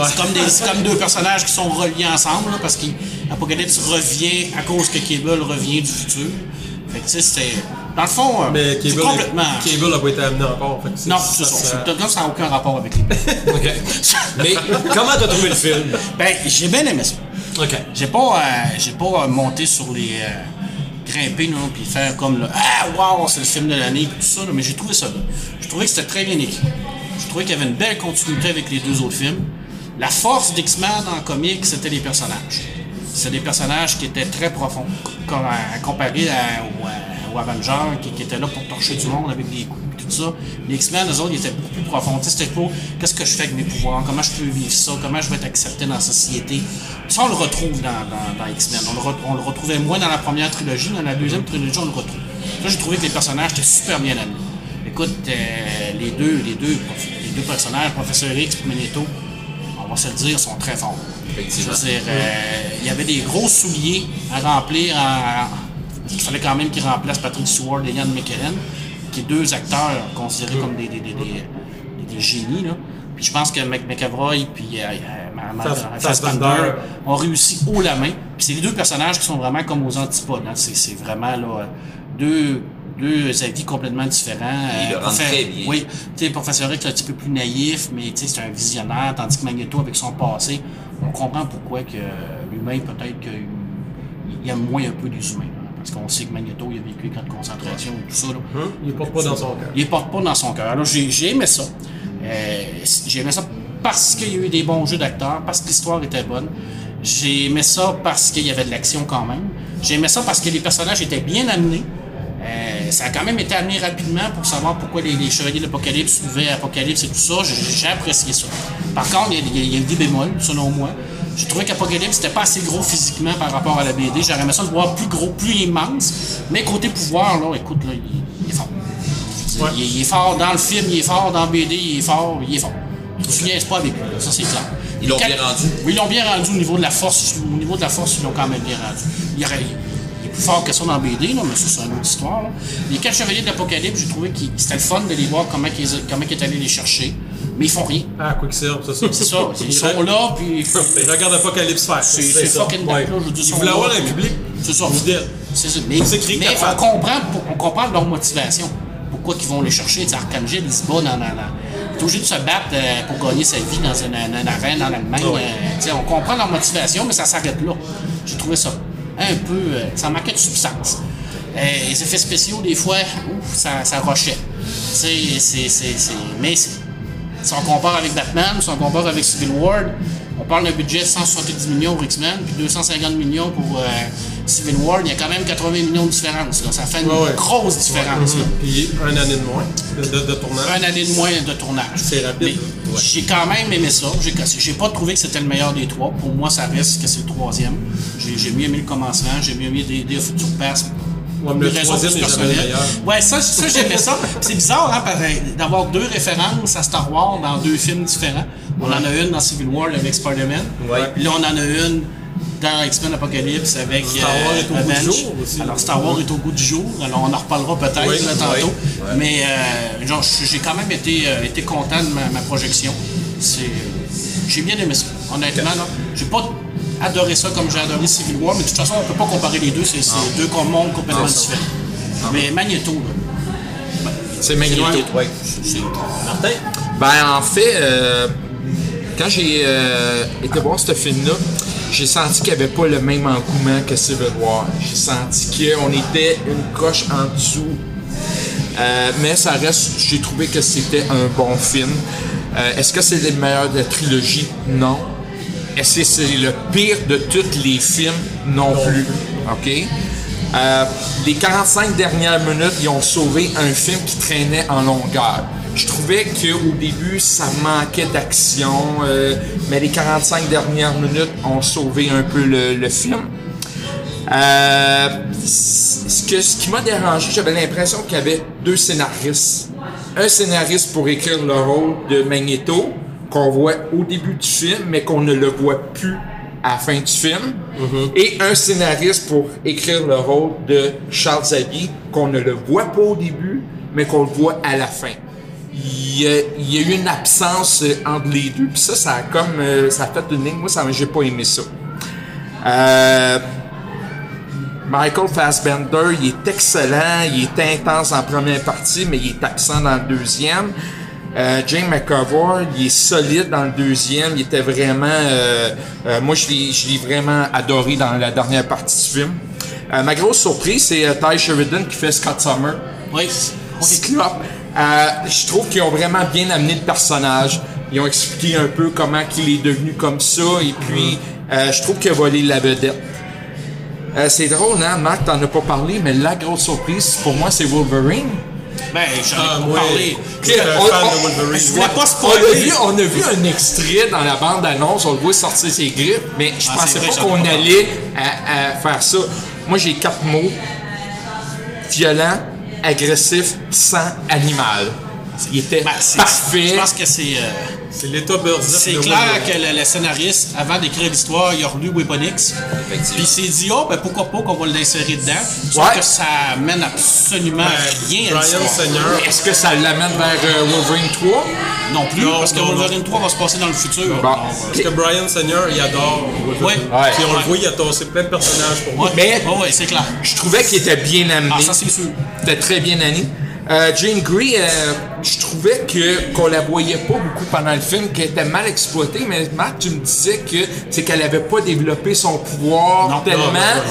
C'est comme, des- c'est comme deux personnages qui sont reliés ensemble, là, parce qu'Apocalypse revient à cause que Cable revient du futur. Fait que tu sais. Dans le fond, euh, Mais c'est Cable, complètement. Cable n'a pas été amené encore. fait que Non, c'est ça. ça- n'a aucun rapport avec les OK. Mais comment t'as trouvé le film? Ben, j'ai bien aimé ça. OK. J'ai pas, euh, j'ai pas euh, monté sur les. euh, grimper, là, puis faire comme le Ah, wow, c'est le film de l'année, tout ça, là, mais j'ai trouvé ça bien. Je trouvais que c'était très bien écrit. Je trouvais qu'il y avait une belle continuité avec les deux autres films. La force d'X-Men en comics, c'était les personnages. C'est des personnages qui étaient très profonds, com- à- à- au Avenger, qui, qui était là pour torcher du monde avec des coups et tout ça. Les X-Men, eux autres, ils étaient beaucoup plus profonds. C'était pour qu'est-ce que je fais avec mes pouvoirs, comment je peux vivre ça, comment je vais être accepté dans la société? Ça, on le retrouve dans, dans, dans X-Men. On, le re- on le retrouvait moins dans la première trilogie, dans la deuxième trilogie, on le retrouve. Là, j'ai trouvé que les personnages étaient super bien amenés. Écoute, euh, les deux, les deux, les deux personnages, Professeur X et Magneto, on va se le dire, sont très forts. Je veux dire, euh, il y avait des gros souliers à remplir. En, il fallait quand même qu'ils remplacent Patrick Stewart et Ian McKellen, qui est deux acteurs considérés comme des, des, des, des, des- des génies. Là. Puis je pense que Mc- McAvoy puis euh, euh, Fassbender ont réussi haut la main. Puis c'est les deux personnages qui sont vraiment comme aux antipodes. hein. C'est, c'est vraiment là, deux, deux avis complètement différents. Ils le rendent Professeur- très bien. Oui, tu sais, Professeur X est un petit peu plus naïf, mais tu sais, c'est un visionnaire, tandis que Magneto, avec son passé, on comprend pourquoi que l'humain, peut-être qu'il il aime moins un peu les humains. Parce qu'on sait que Magneto, il a vécu les camps de concentration et tout ça. Là. Hein? Il ne porte pas dans son cœur. Il ne porte pas dans son cœur. Alors, j'ai aimé ça. Euh, j'ai aimé ça parce qu'il y a eu des bons jeux d'acteurs, parce que l'histoire était bonne. J'ai aimé ça parce qu'il y avait de l'action quand même. J'ai aimé ça parce que les personnages étaient bien amenés. Euh, ça a quand même été amené rapidement pour savoir pourquoi les, les Chevaliers de l'Apocalypse suivaient Apocalypse et tout ça. J'ai apprécié ça. Par contre, il y, a- il y a- il y a des bémols, selon moi. J'ai trouvé qu'Apocalypse n'était pas assez gros physiquement par rapport à la BD. J'aurais aimé ça le voir plus gros, plus immense. Mais côté pouvoir, là, écoute, là, il, il est fort. Ouais. Il, est- il est fort dans le film, il est fort dans BD, il est fort, il est fort. Tu niaises pas avec lui, là, ça c'est clair. Ils l'ont Quand- bien rendu. Oui, ils l'ont bien rendu au niveau de la force. Au niveau de la force, ils l'ont quand même bien rendu. Il, il est plus fort que ça dans BD, là, mais ça c'est une autre histoire. là. Les quatre chevaliers de l'Apocalypse, j'ai trouvé que c'était le fun de les voir comment ils, comment ils est allé les chercher. Mais ils font rien. Ah, Quicksilver, c'est ça. C'est ça. Ils sont là, puis. Il regarde Apocalypse faire. C'est c'est ça. fucking Ouais. dingue, là, je veux dire, Il sont voulait là, avoir un public. C'est ça. fidèle. C'est ça. Mais, C'est écrit mais on comprend, on comprend leur motivation. Pourquoi ils vont les chercher. Tu sais, Archangel, il se bat dans. dans, obligé de se battre euh, pour gagner sa vie dans une, une- une arène en Allemagne. Ouais. Euh, on comprend leur motivation, mais ça s'arrête là. J'ai trouvé ça un peu. euh, ça manquait de substance. Euh, les effets spéciaux, des fois, ouf, ça, ça rochait. C'est. c'est- c'est- Mais c'est- si on compare avec Batman, si on compare avec Civil War, on parle d'un budget de 170 millions pour X-Men, puis 250 millions pour euh, Civil War. Il y a quand même 80 millions de différence. là. Ça fait une Ouais, ouais. grosse différence. là. Puis un année de moins de, de, de tournage. Un année de moins de tournage. C'est rapide. Ouais. J'ai quand même aimé ça. J'ai, j'ai pas trouvé que c'était le meilleur des trois. Pour moi, ça reste que c'est le troisième. J'ai, mieux aimé le commencement, j'ai mieux aimé des, des Future Pass. Ouais, mais le troisième. Ouais, ça, ça j'aimais ça. C'est bizarre hein, pareil, d'avoir deux références à Star Wars dans deux films différents. On en a une dans Civil War avec Spider-Man. Ouais. Puis là, on en a une dans X-Men Apocalypse avec Star Wars est au goût du jour aussi. Alors Star Wars est au goût du jour. Alors on en reparlera peut-être Oui, tantôt. oui. Mais euh, genre, j'ai quand même été, euh, été content de ma, ma projection. C'est, j'ai bien aimé ça. Honnêtement, là, j'ai pas adoré ça comme j'ai adoré Civil War, mais de toute façon, on peut pas comparer les deux. C'est, c'est deux mondes complètement différents. Mais Magneto, là, C'est Magneto. Ouais. c'est, Martin? Ben, en fait, euh, quand j'ai euh, été voir ce film-là, j'ai senti qu'il n'y avait pas le même engouement que Civil War. J'ai senti qu'on était une coche en dessous. Euh, mais ça reste, j'ai trouvé que c'était un bon film. Euh, Est-ce que c'est le meilleur de la trilogie? Non. Est-ce que c'est le pire de tous les films? Non, plus. OK? Euh, les 45 dernières minutes, ils ont sauvé un film qui traînait en longueur. Je trouvais qu'au début, ça manquait d'action, euh, mais les 45 dernières minutes ont sauvé un peu le, le film. Euh, ce, que, ce qui m'a dérangé, j'avais l'impression qu'il y avait deux scénaristes. Un scénariste pour écrire le rôle de Magneto, qu'on voit au début du film, mais qu'on ne le voit plus à la fin du film. Et un scénariste pour écrire le rôle de Charles Xavier, qu'on ne le voit pas au début, mais qu'on le voit à la fin. il y, a, il y a eu une absence euh, entre les deux. Puis ça, ça a comme. euh, ça a fait une ligne. Moi, ça, j'ai pas aimé ça. Euh, Michael Fassbender, il est excellent, il est intense en première partie, mais il est absent dans le deuxième. Euh, Jane McCover, il est solide dans le deuxième, il était vraiment... euh, euh, moi, je l'ai, je l'ai vraiment adoré dans la dernière partie du film. Euh, ma grosse surprise, c'est Ty Sheridan qui fait Scott Summer. Oui. Cyclope. Euh, je trouve qu'ils ont vraiment bien amené le personnage. Ils ont expliqué un peu comment il est devenu comme ça, et puis euh, je trouve qu'il a volé la vedette. Euh, c'est drôle, hein, Marc, t'en as pas parlé, mais la grosse surprise pour moi, c'est Wolverine. Ben, j'en ai Ah, pas parlé. un On- fan on- de Wolverine. Je voulais pas On a, vu, on a vu un extrait dans la bande-annonce, on le voit sortir ses griffes, mais je Ah, pensais vrai, pas qu'on allait à, à faire ça. Moi, j'ai quatre mots. Violent, agressif, sang, animal. Il était Ben, parfait. Je pense que c'est. euh, C'est l'état Bird's C'est clair que le, le scénariste, avant d'écrire l'histoire, il a relu Weapon X. Puis il s'est dit, oh, ben pourquoi pas qu'on va l'insérer dedans? Sauf Ouais. que ça mène absolument rien à. Seigneur. Est-ce que ça l'amène vers euh, Wolverine 3? Non plus, Non, parce que non, Wolverine 3 va se passer dans le futur. Bon. Parce que Brian Seigneur, il adore Wolverine. Ouais. Ouais. Puis on Ouais. le voit, il a tassé plein de personnages pour moi. Mais- c'est clair. Je trouvais qu'il était bien amené. Ah, ça, c'est sûr. C'était très bien amené. Euh, Jane Grey, euh, je trouvais que qu'on la voyait pas beaucoup pendant le film, qu'elle était mal exploitée, mais Marc, tu me disais que c'est qu'elle avait pas développé son pouvoir Non, tellement.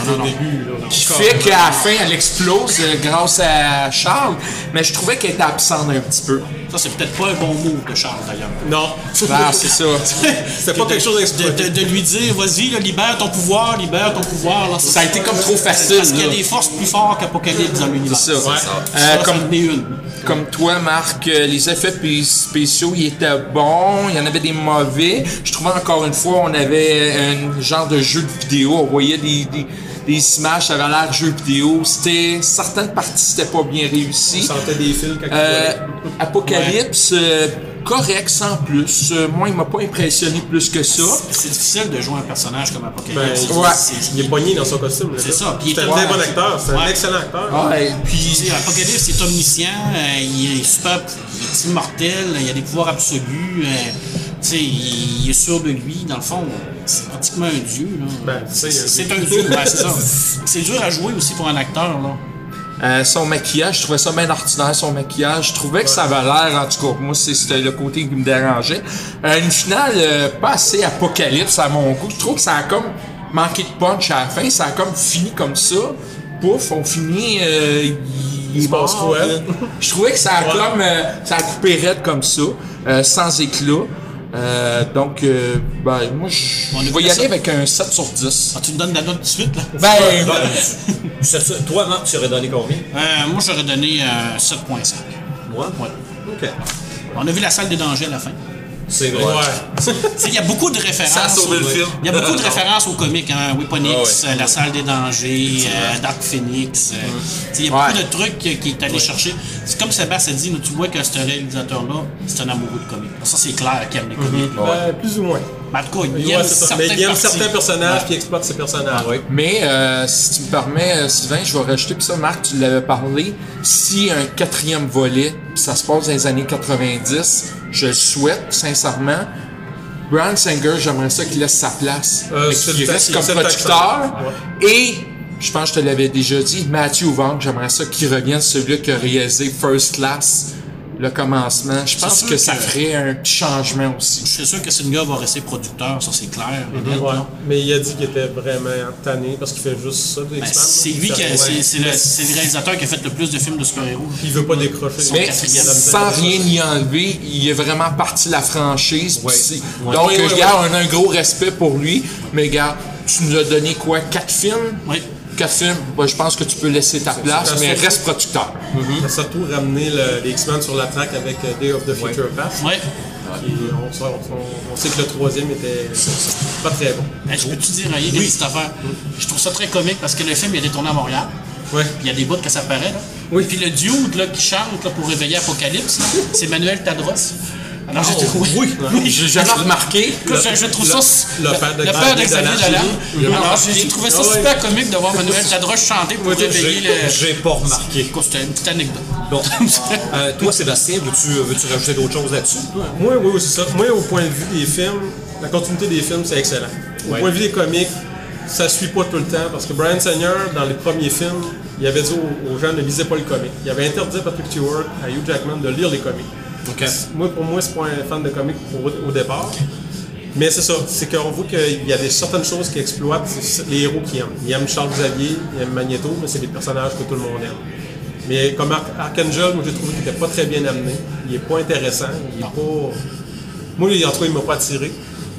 Non, non, début, là, qui fait qu'à la fin, elle explose euh, grâce à Charles. Mais je trouvais qu'elle était absente un petit peu. Ça, c'est peut-être pas un bon mot de Charles, d'ailleurs. Non. Ah, c'est ça. C'était pas quelque chose de, de, de lui dire, vas-y, là, libère ton pouvoir, libère ton pouvoir. là. Ça a été comme trop facile, Parce qu'il y a des forces plus fortes qu'Apocalypse dans l'univers. C'est ça. Ça, Euh, ça, comme, une. comme toi, Marc, euh, les effets spéciaux, ils étaient bons. Il y en avait des mauvais. Je trouvais encore une fois, on avait un genre de jeu de vidéo. On voyait des, des, des images, ça avait l'air jeu vidéo. C'était, certaines parties, c'était pas bien On réussi. sentait des fils Euh, Apocalypse, euh, correct sans plus. Euh, moi, il m'a pas impressionné plus que ça. C'est difficile de jouer un personnage comme Ben, Apocalypse. il- Ouais. Il est pogné dans son costume. C'est ça, puis il C'est un très ouais. bon acteur. C'est un Ouais. excellent acteur. Ah, et Tu puis, Apocalypse est omniscient, euh, il est super, il est immortel, il a des pouvoirs absolus, euh, tu sais, il, est sûr de lui, dans le fond, c'est pratiquement un dieu. Là. Ben, tu sais, c'est un dieu, ouais, c'est ça. C'est dur à jouer aussi pour un acteur. Là. Euh, son maquillage, je trouvais ça bien ordinaire, son maquillage. Je trouvais que ça avait l'air, en tout cas, moi, c'était le côté qui me dérangeait. Euh, une finale euh, pas assez apocalypse à mon goût. Je trouve que ça a comme manqué de punch à la fin. Ça a comme fini comme ça. Pouf, on finit... Euh, il- se passe quoi? Je trouvais que ça a Ouais. comme... ça a coupé raide comme ça, euh, sans éclat. Euh, donc, euh, ben, moi, je vais y aller ça. avec un 7 sur 10. Ah, tu me donnes la note tout de suite. Là? Ben, C'est ça. Toi, Marc, tu aurais donné combien? Euh, moi, j'aurais donné euh, 7.5. Moi? Ouais. OK. On a vu la salle des dangers à la fin. C'est vrai. Ouais. Il y a beaucoup de références. Ça a sauvé au- le film. Il y a beaucoup de références aux comics, hein. Weapon X, Ah ouais. euh, La salle des dangers, euh, Dark Phoenix. euh, Il y a Ouais. beaucoup de trucs qui est allé chercher. C'est comme Sébastien a dit, tu vois que ce réalisateur-là, c'est un amoureux de comics. Ça, c'est clair qu'il aime les comics. là. Ben, plus ou moins. Mais en tout cas, il Ouais, aime Mais il parties. certains personnages Ouais. qui exploitent ces personnages. Mais euh, si tu me permets, Sylvain, je vais rajouter, puis ça, Marc, tu l'avais parlé, si un quatrième volet, ça se passe dans les années 90, je le souhaite, sincèrement, Brian Singer, j'aimerais ça qu'il laisse sa place, Euh, qu'il reste comme producteur. Et, je pense que je te l'avais déjà dit, Matthew Vaughn, j'aimerais ça qu'il revienne celui qui a réalisé First Class, le commencement. Je pense que ça ferait un petit changement aussi. Je suis sûr que Singer va rester producteur, ça c'est clair. Ouais. Mais il a dit qu'il était vraiment tanné parce qu'il fait juste ça, des Ben, c'est lui qui a- c'est le, réalisateur qui a fait le plus de films de super-héros. Il veut pas décrocher. Mais sans rien y enlever, il est vraiment parti de la franchise. Ouais. Donc, Oui, euh, oui, je garde un, un gros respect pour lui. Mais regarde, tu nous as donné quoi? Quatre films? Oui. Ben, je pense que tu peux laisser ta place, ça, mais reste producteur. Il a surtout ramené le- les X-Men sur la track avec euh, Day of the Future Past. Ouais. Puis on, sait- on- on sait que le troisième était pas très bon. Hey, je peux-tu dire rien, oui. cette affaire? Je trouve ça très comique parce que le film il a été tourné à Montréal. Ouais. Il y a des bouts que ça paraît. Là. Oui. Puis le dude là, qui chante là, pour réveiller Apocalypse, c'est Manuel Tadros. Oh, oui, oui, J'ai jamais remarqué. Je, je trouve ça. le père de le Xavier de Xavier Dolan. Dolan. Il a Alors, remarqué. j'ai trouvé ça Ah ouais. super comique de voir Manuel Tadroche chanter pour réveiller le. J'ai pas remarqué. C'était une petite anecdote. Bon. Euh, toi, Sébastien, veux-tu veux rajouter d'autres choses là-dessus? Moi, oui, oui, c'est ça. Moi, au point de vue des films, la continuité des films, c'est excellent. Au Ouais. point de vue des comics, ça suit pas tout le temps parce que Brian Singer, dans les premiers films, il avait dit aux, aux gens ne lisez pas le comic. Il avait interdit à Patrick Stewart, à Hugh Jackman de lire les comics. Moi, pour moi, c'est pas un fan de comics au, au départ. Mais c'est ça, c'est qu'on voit qu'il y a des certaines choses qui exploitent les héros qui aiment. Ils aiment Charles Xavier, ils aiment Magneto, mais c'est des personnages que tout le monde aime. Mais comme Arch- Archangel, moi j'ai trouvé qu'il était pas très bien amené. Il est pas intéressant. Il est pas. Moi, en tout cas, il m'a pas attiré.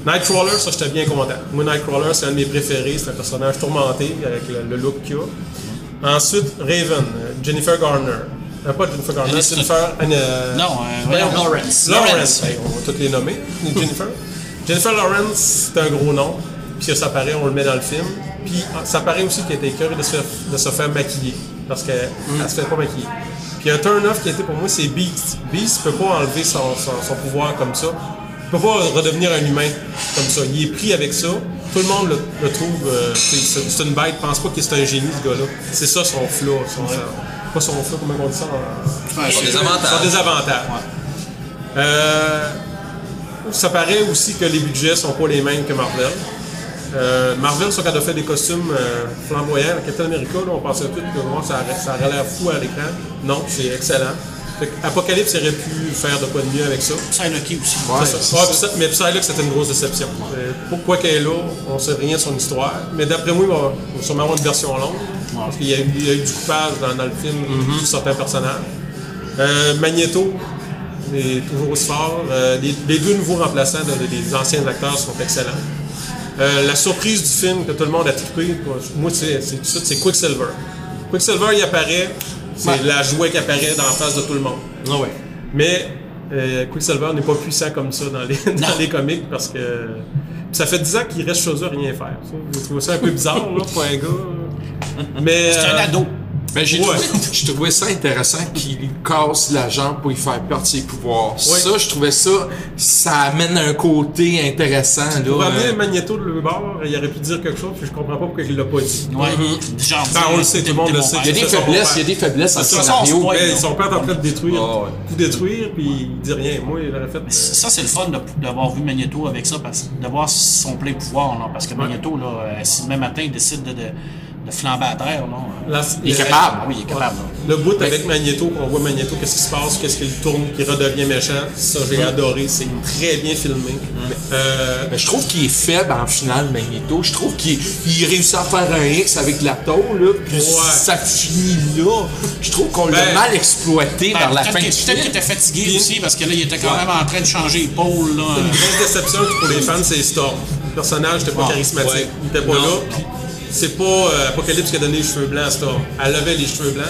Nightcrawler, ça j'étais bien content. Moi, Nightcrawler, c'est un de mes préférés. C'est un personnage tourmenté avec le, le look qu'il a. Ensuite, Raven, euh, Jennifer Garner. Euh, pas Jennifer Garner, Aniston. Jennifer. euh, Non, euh, voyons. Lawrence. Lawrence. Hey, on va toutes les nommer. Jennifer. Jennifer Lawrence, c'est un gros nom. Puis ça paraît, on le met dans le film. Puis ah, ça paraît aussi qu'elle était écœurée de se faire, de se faire maquiller. Parce qu'elle ne se fait pas maquiller. Puis un turn-off qui été pour moi, c'est Beast. Beast peut pas enlever son, son- son pouvoir comme ça. Il peut pas redevenir un humain comme ça. Il est pris avec ça. Tout le monde le, le trouve. euh, c'est c'est une bête. pense pas que c'est un génie, ce gars-là. C'est ça son flaw. Son, pas son flaw, comment on dit ça en- Ouais, Son c'est- désavantage. son désavantage. Euh, ça paraît aussi que les budgets sont pas les mêmes que Marvel. Euh, Marvel, ça, quand on fait des costumes euh, flamboyants, Captain America, là, on pensait tout que bon, ça, aurait- ça aurait l'air fou à l'écran. Non, c'est excellent. Apocalypse aurait pu faire de quoi de mieux avec ça. Psylocke aussi. Ouais, ça. Ah, ça. mais Psylocke, c'était une grosse déception. Euh, pourquoi qu'elle est là, on sait rien de son histoire. Mais d'après moi, il va, il va sûrement avoir une version longue. Parce qu'il y, a eu- il y a eu du coupage dans, dans le film Mm-hmm. sur certains personnages. Euh, Magneto est toujours aussi fort. Euh, les, les deux nouveaux remplaçants de- des anciens acteurs sont excellents. Euh, la surprise du film que tout le monde a trippé, moi, c'est c'est tout de suite, c'est Quicksilver. Quicksilver, il apparaît, c'est la jouet qui apparaît dans la face de tout le monde. Ah ouais. Mais euh, Quicksilver n'est pas puissant comme ça dans les, dans les comics parce que ça fait 10 ans qu'il reste chez eux à rien faire. ça. Je trouve ça un peu bizarre là, pour un gars. Mais C'est un ado. Ben, j'ai Ouais. trouvé, j'ai trouvé ça intéressant qu'il casse la jambe pour lui faire perdre ses pouvoirs. Ça, je trouvais ça, ça amène un côté intéressant, là. ramener euh, Magneto de le bord, il aurait pu dire quelque chose, puis je comprends pas pourquoi il l'a pas dit. Ouais. Genre, Ben, on le sait, tout le monde le sait. il y a des faiblesses, il y a des faiblesses ça, scénario. son. Mais son père est en train de détruire, tout détruire, puis il dit rien. Moi, il aurait fait. Ça, c'est le fun d'avoir vu Magneto avec ça, parce, d'avoir son plein pouvoir. Là, parce que Magneto, là, euh, si demain matin, il décide de, de flamber à terre, là, La- Il est la- capable. oui, il est capable. Le bout avec Magneto, qu'on voit Magneto, qu'est-ce qui se passe, qu'est-ce qu'il tourne, qu'il redevient méchant, ça j'ai adoré, c'est très bien filmé. Euh, Mais je trouve qu'il est faible en finale, Magneto. Je trouve qu'il il réussit à faire un X avec la tôle, là, puis ça finit là. Je trouve qu'on l'a Ben, mal exploité Ben, vers la fin du peut-être qu'il film. était fatigué aussi, parce que là, il était quand même en train de changer là. Une grosse déception pour les fans, c'est Storm. Le personnage n'était pas charismatique. Il n'était pas Non, là. non. C'est pas euh, Apocalypse qui a donné les cheveux blancs à Storm. Elle avait les cheveux blancs.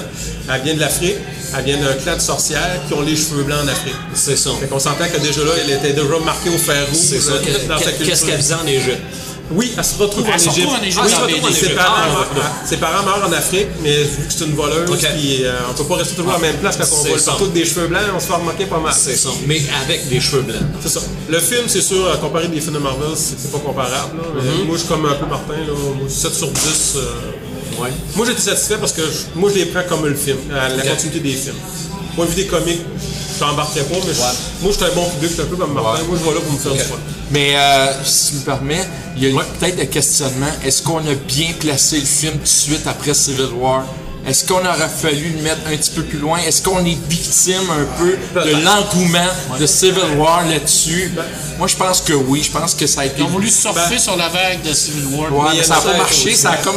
Elle vient de l'Afrique. Elle vient d'un clan de sorcières qui ont les cheveux blancs en Afrique. C'est ça. Fait qu'on s'entend que déjà là, elle était déjà marquée au fer rouge C'est ça. dans sa culture. Qu'est-ce qu'elle faisait en Égypte? Oui, elle se retrouve en Égypte. Ses parents, meurent- ouais. ses parents meurent en Afrique, mais vu que c'est une voleuse, Ok. puis euh, on peut pas rester toujours à la même place quand on C'est vole partout avec des cheveux blancs, on se fait remarquer pas mal. C'est ça. Mais avec des cheveux blancs. C'est ça. Le film, c'est sûr, à comparer des films de Marvel, c'est pas comparable. là. Mm-hmm. Moi, je suis comme un peu Martin, là. Moi, 7 sur 10. euh, Ouais. Moi, j'étais satisfait parce que je- moi, je les prends comme le film, la continuité des films. Point de vue des comics, je t'embarquerai pas, mais je- moi, je suis un bon public, je suis un peu comme Martin. Ouais. Moi, je vais là pour me faire du fun. Mais euh, si tu me permets, il y a eu peut-être un questionnement. Est-ce qu'on a bien placé le film tout de suite après Civil War? Est-ce qu'on aurait fallu le mettre un petit peu plus loin? Est-ce qu'on est victime un peu de l'engouement de Civil War là-dessus? Moi, je pense que oui. Je pense que ça a été... Ils ont voulu surfer Ben- sur la vague de Civil War. Ouais, mais a ça n'a une pas marché. aussi. Ça a comme...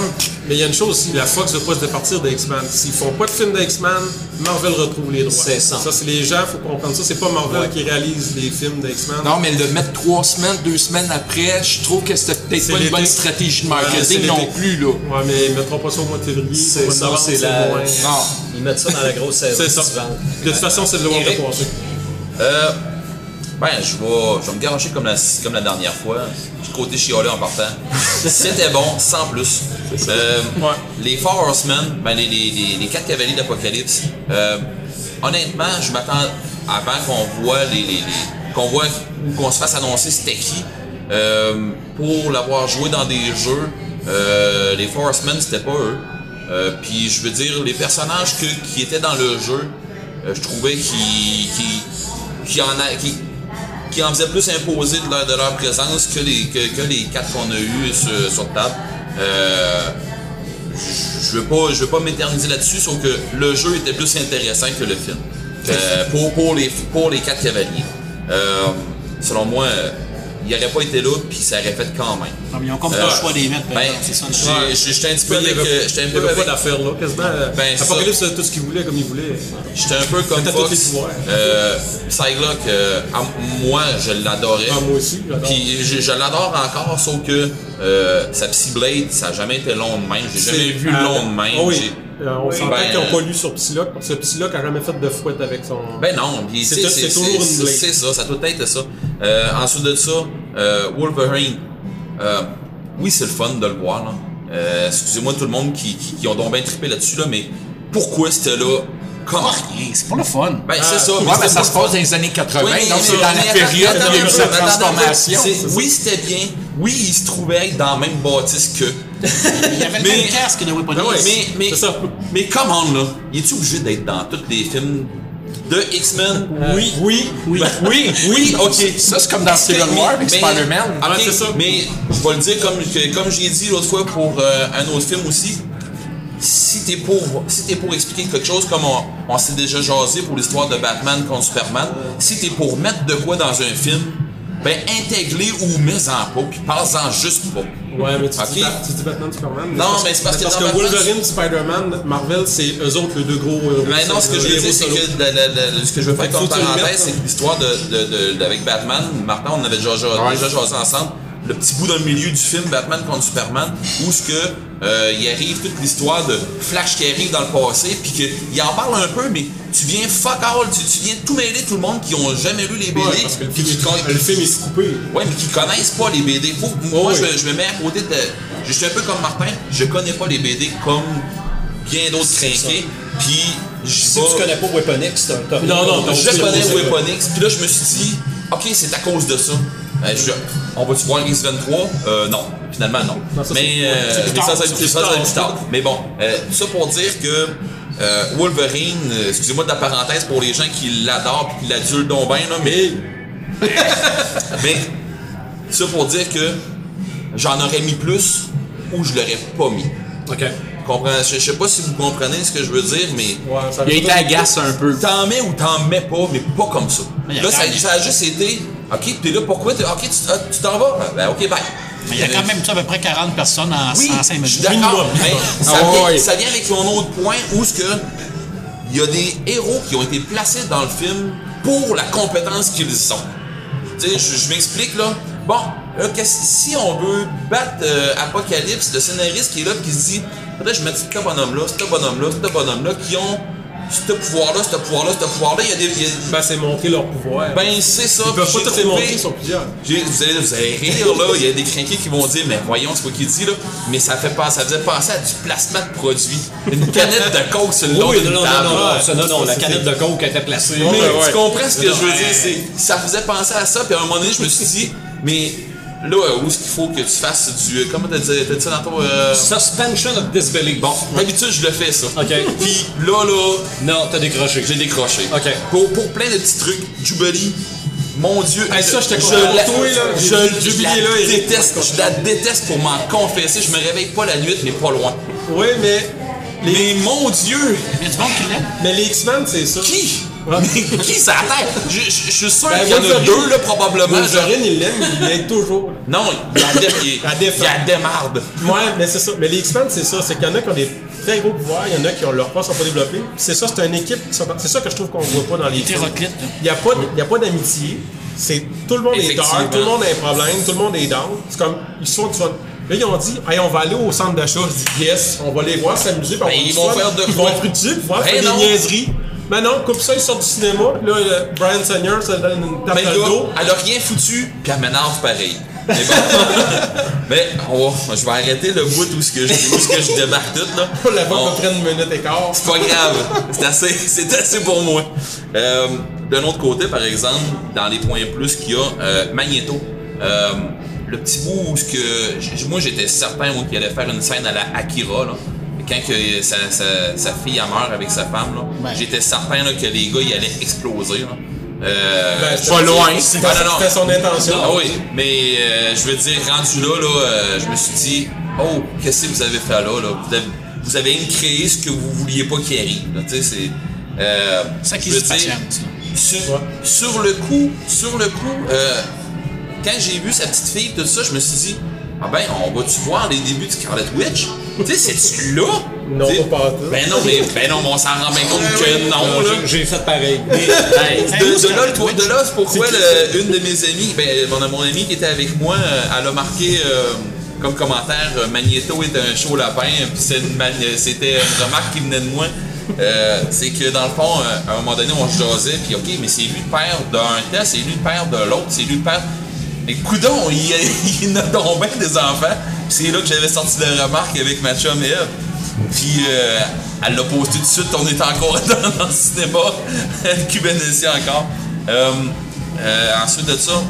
Mais il y a une chose aussi, la Fox ne veut pas se départir de X-Men. S'ils font pas de film de X-Men, Marvel retrouve les droits. C'est ça. Ça, c'est les gens, faut comprendre ça. C'est pas Marvel qui réalise les films de X-Men. Non, mais le mettre trois semaines, deux semaines après, je trouve que c'était peut-être C'est pas une bonne stratégie de marketing non plus, là. Ouais, mais ils mettront pas ça au mois de février. C'est de ça, c'est la- moins- Non. Ils mettent ça dans la grosse saison C'est ça. De toute façon, c'est le droit de passer. Euh, ben, je vais, je vais me garocher comme la, comme la dernière fois. Du côté chiolé en partant. C'était bon, sans plus. Euh, Ouais. Les Four Horsemen, ben, les, les, les, les quatre cavaliers d'Apocalypse, euh, honnêtement, je m'attends, avant qu'on voit les, les, les, qu'on voit ou qu'on se fasse annoncer c'était qui. Euh, pour l'avoir joué dans des jeux, euh, les Forestmen c'était pas eux. Euh, Puis je veux dire, les personnages que- qui étaient dans le jeu, euh, je trouvais qu'ils qui, qui en a, qui, qui en faisaient plus imposer de leur, présence que les, que, les quatre qu'on a eu sur, table. Euh, je je veux pas m'éterniser là-dessus, sauf que le jeu était plus intéressant que le film. Euh, pour, pour, les, pour les quatre cavaliers. Euh, selon moi, il aurait pas été là, puis ça aurait fait quand même. Non, mais Ils ont comme pas Euh, le choix des mettre, Ben, exemple, c'est ça. j'étais un petit peu avec, euh, j'étais un peu pas avec, d'affaires là, quasiment. Ben, c'est Apocalypse faisait tout ce qu'il voulait comme il voulait. j'étais un peu comme Fox. Euh, Psylocke, euh, moi, je l'adorais. Ah, moi aussi, j'adore. Puis je, je l'adore encore, sauf que euh, sa Psyblade, ça n'a jamais été long de même. J'ai jamais vu long de même. ah oui. Euh, on s'entend Ben, qu'ils n'ont pas lu sur Psylocke, parce que Psylocke a jamais fait de fouette avec son. Ben non, C'est toujours c'est- une blade. c'est ça, ça doit être ça. Euh, ensuite de ça, euh, Wolverine, euh, oui c'est le fun de le voir là. Euh, Excusez-moi tout le monde qui, qui, qui ont donc bien trippé là-dessus là, mais pourquoi c'était là Comment? Pas rien, c'est pour le fun. Ben c'est ça. Ouais, mais ça se passe dans les années 80, Oui, donc c'est dans la période où il y a eu attends, transformation. Oui, c'était bien. Oui, il se trouvait dans la même bâtisse que. Il y avait le Mais- même casque de Weapon Ben ouais. Mais, mais, ça. là? Il est-tu obligé d'être dans tous les films de X-Men? Oui, oui, oui. Ben, oui, oui, ok. Ça, c'est comme dans Civil War avec Spider-Man. Ah, ok, c'est ça. Mais je vais le dire comme, que- comme j'ai dit l'autre fois pour euh, un autre film aussi. Si t'es pour, si t'es pour expliquer quelque chose comme on, on s'est déjà jasé pour l'histoire de Batman contre Superman, si t'es pour mettre de quoi dans un film, ben intègre-les ou mets-en pas, puis parle-en juste pas. Ouais, mais tu, Ok. dis, tu dis Batman, Superman. Non, mais c'est parce que parce que Wolverine, Spider-Man, Marvel, c'est eux autres les deux gros. héros. Mais non, ce que je veux dire, c'est que la- la- la- ce que je veux faire comme parenthèse, c'est hein. que l'histoire de, de, de- avec Batman, Martin, on avait déjà, déjà, déjà jasé ensemble, le petit bout dans le milieu du film Batman contre Superman, où ce que euh, il arrive toute l'histoire de Flash qui arrive dans le passé, puis qu'il en parle un peu, mais tu viens fuck all, tu, tu viens tout mêler tout le monde qui ont jamais lu les BD, Ouais, parce que le puis film, qui est, le film est coupé. Ouais, mais qui connaissent pas les BD. Faut, moi, oui. je, me- je me mets à côté de. Je suis un peu comme Martin, je connais pas les BD comme bien d'autres crinqués, puis je Si tu connais pas Weapon X, t'as Non, non, je connais Weapon X, puis là je me suis dit, ok, c'est à cause de ça. Euh, je- on va-tu voir X23 euh, Non, finalement non. Non, ça, mais euh, mais tard, ça, ça, c'est ça, plus ça, tard. plus tard. Mais bon, euh, tout ça pour dire que euh, Wolverine, excusez-moi de la parenthèse pour les gens qui l'adorent et qui l'adulent donc bien, là, mais mais ça pour dire que j'en aurais mis plus ou je l'aurais pas mis. Ok. Comprends- Je, je sais pas si vous comprenez ce que je veux dire, mais Ouais, ça Il a été agace un peu. T'en mets ou t'en mets pas, mais pas comme ça. Là, ça a juste été, ok, t'es là, pourquoi? t'es- Ok, tu tu t'en vas? Ben, ok, bye. Mais il y a quand même tu sais, à peu près 40 personnes en, Oui, en 5 je suis minutes. d'accord. mais ça, Ah, vient, ça vient avec mon autre point où ce que il y a des héros qui ont été placés dans le film pour la compétence qu'ils ont. Tu sais, je, je m'explique là. Bon, là, qu'est-ce- si on veut battre euh, Apocalypse, le scénariste qui est là qui se dit, peut-être je mets ce bonhomme-là, ce bonhomme-là, ce bonhomme-là qui ont ce pouvoir-là, ce pouvoir-là, ce pouvoir-là. Il y a des. il y a- Ben, c'est montrer leur pouvoir. ben, c'est ça. Ils peuvent puis pas j'ai tous les trouvé- montrer, ils sont plusieurs. Vous allez, vous allez rire, là. Il y a des crinqués qui vont dire, mais voyons, c'est quoi qu'il dit, là. Mais ça, fait pas, ça faisait penser à du placement de produit. Une canette de coke sur le long Oui, d'une non, non, table. non, non, non, non, la canette de coke était placée. Mais Ouais, ouais. tu comprends ce que Non, je veux ouais. dire? C'est, ça faisait penser à ça, puis à un moment donné, je me suis dit, mais là, où est-ce qu'il faut que tu fasses du. Comment t'as dit, t'as dit ça tantôt? Euh... Suspension of disbelief. Bon, d'habitude, je le fais, ça. Ok. Puis là, là, Non, t'as décroché. j'ai décroché. Ok. Pour, pour plein de petits trucs, Jubilee, mon Dieu. Hey, ça, je la- pour toi, là. Je, Jubilee, je la là, déteste, je la déteste pour m'en confesser. Je me réveille pas la nuit, mais pas loin. Oui, mais. Les, Mais mon Dieu! Il y a du monde qui l'aime. mais les X-Men, c'est ça. Qui? Qui ça? Je, je- je suis sûr Ben, qu'il y en a deux, là, probablement. Wolverine, il l'aime, il l'aide toujours. Non, il y a des, il y La a, défense. il y a des mardes. Ouais, mais c'est ça. Mais les X-Men, c'est ça. C'est qu'il y en a qui ont des très gros pouvoirs, il y en a qui ont leurs forces sont pas développées. Puis C'est ça, c'est une équipe. qui sont- C'est ça que je trouve qu'on voit pas dans les. Hétéroclite. là. Il n'y a pas, de- il y a pas d'amitié. C'est tout le monde est dark, tout le monde a un problème, tout le monde est down. C'est comme ils sont du fun. Là, ils ont dit, hey, on va aller au centre d'achat. Je dis, yes, on va les voir s'amuser. Ben, ils vont faire de Ils vont être utiles, pouvoir Ben faire des niaiseries. Mais non, coupe ça, ils sortent du cinéma. Puis là, le Brian Singer, ça donne une tape Mais dos. elle a rien foutu, puis elle m'énerve pareil. Mais bon. Mais on va- je vais arrêter le bout où ce que je, où ce que je tout, là. On la voit On- à peu près une minute et quart. C'est pas grave. C'est assez, c'est assez pour moi. Euh, d'un autre côté, par exemple, dans les points plus qu'il y a, euh, Magneto. Euh, le petit bout où ce que. Moi, j'étais certain qu'il allait faire une scène à la Akira, là. Quand que sa, sa- sa fille elle meurt avec sa femme, là, Ouais. j'étais certain là, que les gars ils allaient exploser. Là. Euh, Ben, pas loin. C'était Ah, son intention. ah oui, mais euh, je veux dire, rendu là, là euh, je me suis dit, oh, qu'est-ce que vous avez fait là? là? Vous, avez, vous avez créé ce que vous vouliez pas qu'il arrive. là. Tu sais, c'est. Euh, Ça qui je veux se dire, sur, Ouais. sur le coup, sur le coup, euh, quand j'ai vu sa petite fille, tout ça, je me suis dit, ah ben, on va-tu voir les débuts de Scarlet Witch? tu sais, c'est-tu là? Non, pas partout. Ben non, mais, ben non, mais on s'en rend bien compte que non, là. J'ai- J'ai fait pareil. Hey, de, de là, de là, c'est pourquoi le- une de mes amies, ben, mon, mon amie qui était avec moi, euh, elle a marqué euh, comme commentaire euh, Magneto est un chaud lapin, puis c'est une man- c'était une remarque qui venait de moi. Euh, c'est que dans le fond, euh, à un moment donné, on se jasait, puis ok, mais c'est lui le père d'un tel, c'est lui le père de l'autre, c'est lui le père. Mais coudon, il, il a donc bien des enfants. C'est là que j'avais sorti la remarque avec ma chum Eve. Puis euh, elle l'a posté tout de suite, on était encore dans, le cinéma, Cubanessi encore. Euh, euh, ensuite de ça,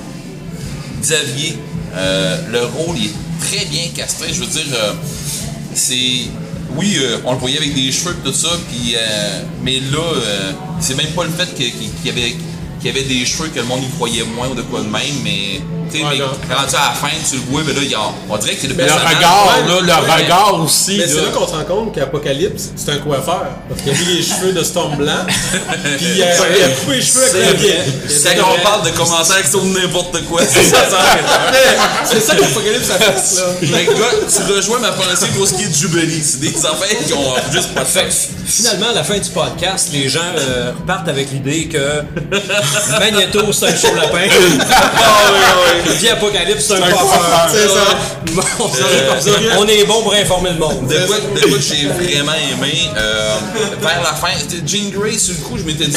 Xavier, euh, le rôle est très bien castré. Je veux dire, c'est. Oui, on le voyait avec des cheveux et tout ça, puis, mais là, c'est même pas le fait qu'il y avait qu'il y avait des cheveux que le monde y croyait moins ou de quoi de même, mais tu sais, Ouais, mais non. rendu à la fin, tu le vois, mais là, il y a- on dirait que c'est le Mais le regard, ouais, là, le ouais. regard aussi. Mais c'est là. là qu'on se rend compte qu'Apocalypse, c'est un coiffeur. Parce qu'il a mis les cheveux de Storm blanc, puis il a, il a coupé les cheveux avec C'est la bière. C'est qu'on parle de commentaires qui sont n'importe quoi. C'est ça, ça C'est ça qu'Apocalypse a fait, là. Mais gars, tu rejoins ma pensée pour ce qui est de Jubilee. C'est des enfants qui ont juste pas de sexe. finalement, à la fin du podcast, les gens euh, repartent avec l'idée que Magneto, c'est un chaud lapin. Puis Apocalypse, c'est un. C'est ça. On est bon pour informer le monde. De quoi, de quoi que j'ai vraiment aimé, euh, vers la fin, Jean Grey, sur le coup, je m'étais dit,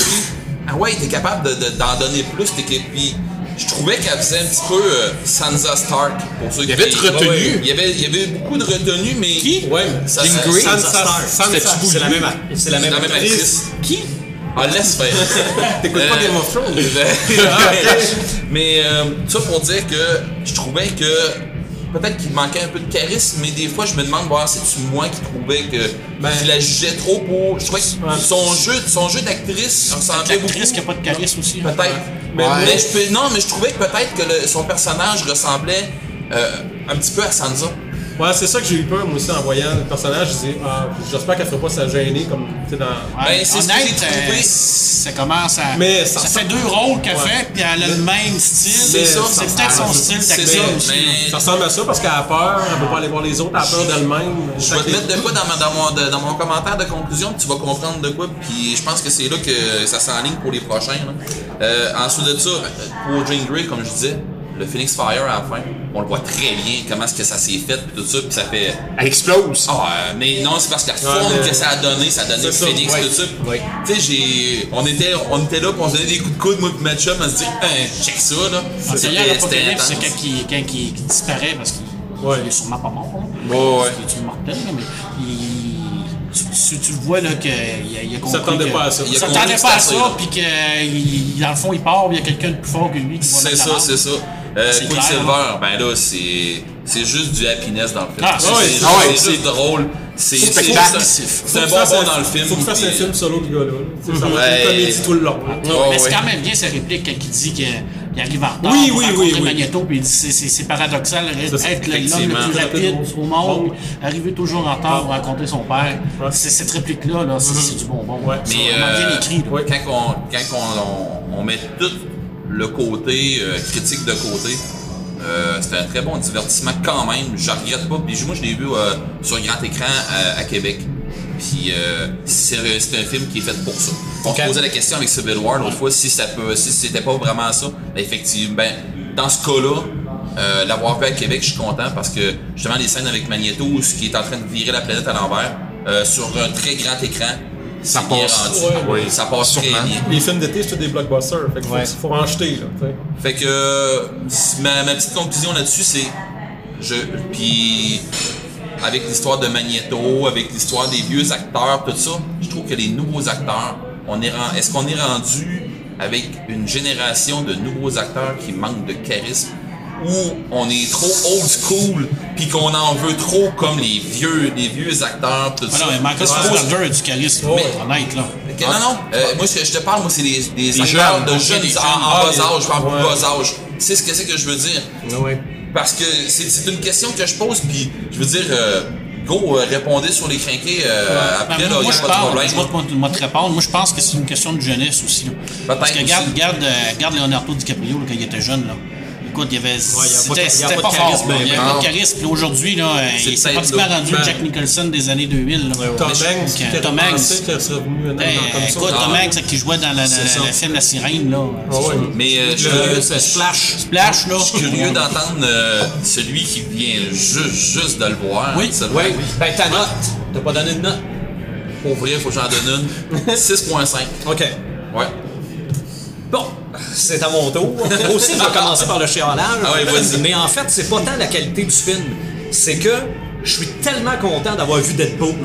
ah ouais, t'es capable de- de- d'en donner plus, t'es puis je trouvais qu'elle faisait un petit peu euh, Sansa Stark, pour ceux Il y avait de qui- retenue. Ouais, ouais. Il y avait, il y avait beaucoup de retenue, mais... Qui? Ouais, Ça, Jean Grey? Sansa Stark. Sansa. tout C'est la même, c'est la c'est même la même actrice. actrice. Qui? Ah, laisse faire. T'écoutes pas Game of Thrones? mais euh, ça pour dire que je trouvais que peut-être qu'il manquait un peu de charisme, mais des fois je me demande, voir c'est-tu moi qui trouvais que Ben- je la jugeais trop pour. Je trouvais que son jeu, son jeu d'actrice ressemblait beaucoup. L'actrice qui a pas de charisme aussi. hein. Peut-être. Mais, Ouais. mais je peux- non, mais je trouvais que peut-être que le- son personnage ressemblait euh, un petit peu à Sansa. Ouais, c'est ça que j'ai eu peur, moi aussi, en voyant le personnage. Je dis, ah, j'espère qu'elle ferait pas ça gêner comme, tu sais, dans. Ouais, Ben, c'est honnête, euh, ça commence à. Mais ça, ça fait deux rôles qu'elle Ouais. fait, puis elle a le même style. C'est ça, C'est peut-être son style C'est d'actrice ça, aussi. mais- Ça ressemble à ça parce qu'elle a peur, elle veut pas aller voir les autres, elle a peur d'elle-même. Je vais te mettre de quoi dans, ma- dans mon, de- dans mon commentaire de conclusion, puis tu vas comprendre de quoi, puis je pense que c'est là que ça s'enligne pour les prochains. là. Euh, ensuite de ça, pour Jean Grey, comme je disais, le Phoenix Fire à la fin, on le voit très bien, comment est-ce que ça s'est fait, puis tout ça, puis ça fait... Elle explose. Ah, euh, mais non, c'est parce que la forme mais- que ça a donné, ça a donné le C'est ça, Phoenix, ouais. tout ça. Ouais. Tu sais, j'ai... On était, on était là, puis on se donnait des coups de coude, moi et ma chum, on se dit, hein, check ça, là. En C'était- derrière c'était l'Apocalypse, c'est quand qui disparaît parce qu'il Ouais. il est sûrement pas mort. là. Ouais, ouais. Parce qu'il est mortel, là, mais il, tu, tu- tu le vois là qu'il a, il a compris. s'attendait que- pas à ça. Il Il a s'attendait compris que pas à ça, puis que il- dans le fond, il part, puis il y a quelqu'un de plus fort que lui qui va C'est ça, c'est ça. Euh, C'est clair, Quicksilver, ben là, c'est c'est juste du happiness dans le film. Ah, c'est oui, c'est- ah ouais, c'est c'est- juste drôle. C'est c'est- spectacle. c'est- c'est un bonbon dans le film. Faut qu'il fasse un puis- film solo, ce gars-là. Ça va Ouais. être une comédie tout le long. Ouais, mais c'est quand même bien sa réplique quand il dit qu'il il arrive en retard Oui, pour oui, rencontrer oui, oui. Magneto, puis il dit c'est- c'est c'est paradoxal être ça, être l'homme le plus rapide au monde, arriver toujours en retard pour rencontrer son père. C'est cette réplique-là, là, c'est c'est du bonbon. Ouais. C'est bien euh, écrit. quand, on, quand on, on- on met tout le côté euh, critique de côté, euh, c'était un très bon divertissement quand même. Je regrette pas. Puis moi, je l'ai vu euh, sur grand écran euh, à Québec. Puis euh, c'est un film qui est fait pour ça. On posait la question avec Civil War l'autre fois si ça peut, si c'était pas vraiment ça. Ben, effectivement, ben, dans ce cas-là, euh, l'avoir vu à Québec, je suis content parce que justement les scènes avec Magneto, ce qui est en train de virer la planète à l'envers, euh, sur un très grand écran, Ça bien passe. rendu. Ouais. Ça passe très Sûrement. bien. Les films d'été, c'est des blockbusters. Fait qu'il faut, Ouais. faut en jeter, là. Fait que euh, ma, ma petite conclusion là-dessus, c'est je puis avec l'histoire de Magneto, avec l'histoire des vieux acteurs, tout ça, je trouve que les nouveaux acteurs, on est est-ce qu'on est rendu avec une génération de nouveaux acteurs qui manquent de charisme? Où on est trop old school puis qu'on en veut trop comme les vieux les vieux acteurs tout Ah ça. non, mais Michael Je Fassbender a du charisme, honnête, là. Non, non, euh, moi ce que je te parle, moi, c'est des, des Des acteurs jeunes, de jeunes des jeunes. en, en Ah, bas des- âge, en ouais. bas âge. C'est ce que c'est que je veux dire. Ouais. Parce que c'est une question que je pose, puis je veux dire, euh, go, euh, répondez sur les crinqués euh, après, Ben, là, moi, je pas de parle, problème. je vais te- moi te répondre. Moi, je pense que c'est une question de jeunesse aussi. Là. Parce que aussi. regarde, regarde, euh, regarde Leonardo DiCaprio là, quand il était jeune. Là. Écoute, il y avait. y a pas de- c'était pas fort. Il y avait pas de charisme. Puis aujourd'hui, là, euh, C'est il s'est pratiquement rendu Jack Nicholson des années 2000. Là. Tom Hanks, Tom Hanks. maintenant Ben, écoute, Tom Ah. Hanks qui jouait dans le film La Sirène. Là. Ah ouais. Mais euh, je suis Le- curieux- C'est Splash. Splash, là. je suis curieux d'entendre euh, celui qui vient juste, juste de le voir. Oui. ça. Oui. Ben, ta note. T'as pas donné de note? Pour vrai, faut que j'en donne une. 6.5. OK. Ouais. Bon, c'est à mon tour. Aussi, je vais commencer par le chialage. Ah ouais, vas-y. Mais en fait, c'est pas tant la qualité du film. C'est que je suis tellement content d'avoir vu Deadpool.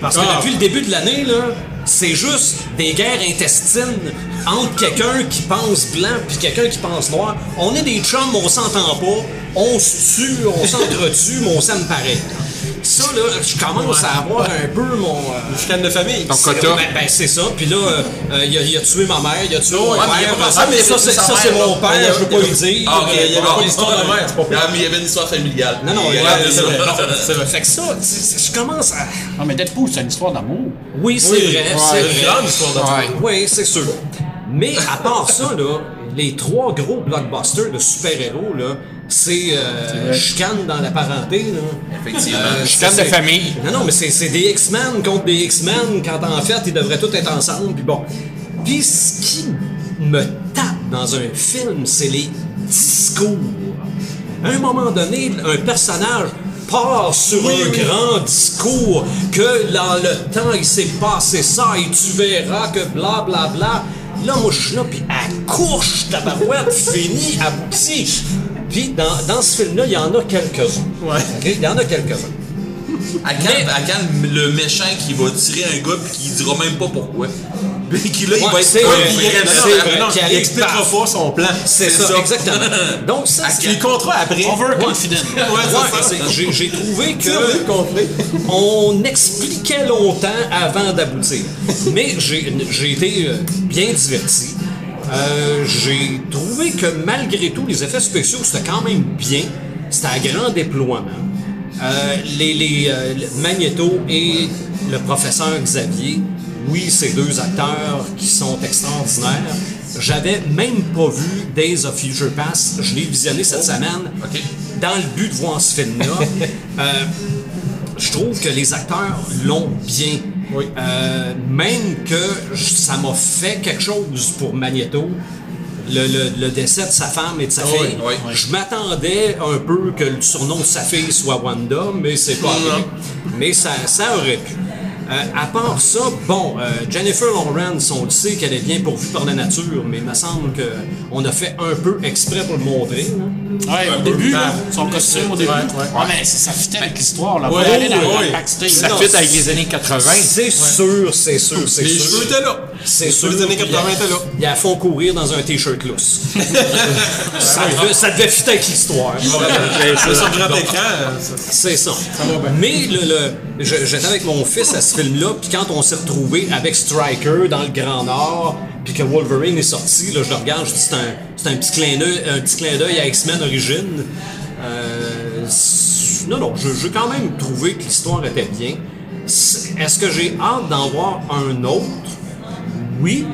Parce que Ah. depuis le début de l'année, là, c'est juste des guerres intestines entre quelqu'un qui pense blanc puis quelqu'un qui pense noir. On est des chums, on s'entend pas, on se tue, on s'entretue, mais on s'aime pareil. Ça, là, je commence à avoir un peu mon... euh, Chicane de famille. Ton c'est- quota. Ben, ben, c'est ça. Puis là, euh, euh, il, a, il a tué ma mère, il a tué mon père. ah, mais ça, c'est, mon père, je veux pas lui dire. Ah, Il y avait pas d'histoire de mère, c'est pas Ah, mais il y avait une histoire familiale. Non, non, c'est vrai. non, C'est vrai. Fait que ça, je commence à... Non, mais Deadpool, c'est une histoire d'amour. Oui, c'est vrai, c'est une grande histoire d'amour. Oui, c'est sûr. Mais à part ça, là, les trois gros blockbusters de super-héros, là, c'est euh, chicane dans la parenté. Là. Effectivement. Euh, Chicane de famille. Non, non, mais c'est c'est des X-Men contre des X-Men quand en fait ils devraient tous être ensemble. Puis bon. Puis ce qui me tape dans un film, c'est les discours. À un moment donné, un personnage part sur un grand discours que dans le temps il s'est passé ça et tu verras que bla bla bla. Là, moi, je suis là, puis à couche, ta barouette, fini, abouti. Puis dans, dans ce film-là, il y en a quelques-uns. Ouais. OK? Il y en a quelques-uns. À quand, à quand le méchant qui va tirer un gars puis qui dira même pas pourquoi? Puis qui là, il va il arrive expliquera paf. pas son plan. C'est ça, exactement. Donc ça, c'est... Il comptera après. Overconfident. J'ai, trouvé que on expliquait longtemps avant d'aboutir. Mais j'ai, été euh, bien diverti. Euh, j'ai trouvé que malgré tout, les effets spéciaux, c'était quand même bien. C'était à grand déploiement. Euh, les, les, euh, le Magneto et le professeur Xavier, oui, ces deux acteurs qui sont extraordinaires. J'avais même pas vu Days of Future Past. Je l'ai visionné cette semaine Ok. dans le but de voir ce film-là. Euh, je trouve que les acteurs l'ont bien. Oui. Euh, même que ça m'a fait quelque chose pour Magneto. Le, le- le décès de sa femme et de sa fille. oui. Je m'attendais un peu que le surnom de sa fille soit Wanda, mais c'est pas vrai. Mais ça, ça aurait pu. Euh, à part ça, bon, euh, Jennifer Lawrence, on le sait qu'elle est bien pourvue par la nature, mais il me semble qu'on a fait un peu exprès pour le montrer. là. Ouais, au début, là, son costume au début. Ouais, Ouais, ouais. mais ça, fitait avec l'histoire, là. Ouais, Pour aller dans ouais, le ouais. backstage. Ça fit avec les années 80. C'est sûr, c'est sûr, c'est Les sûr. cheveux étaient là. C'est Les sûr. des années 80 étaient là. Ils la font courir dans un t-shirt lousse. ça, devait, ça devait fitter avec l'histoire. C'est sur grand écran. ça- C'est ça. Mais le, le- j'étais avec mon fils à ce film-là, puis quand on s'est retrouvé avec Striker dans le Grand Nord, puis que Wolverine est sorti, là, je le regarde, je dis c'est un, c'est un petit clin d'œil, un petit clin d'œil à X-Men Origin. Euh, non, non, je- j'ai quand même trouvé que l'histoire était bien. Est-ce que j'ai hâte d'en voir un autre? Oui,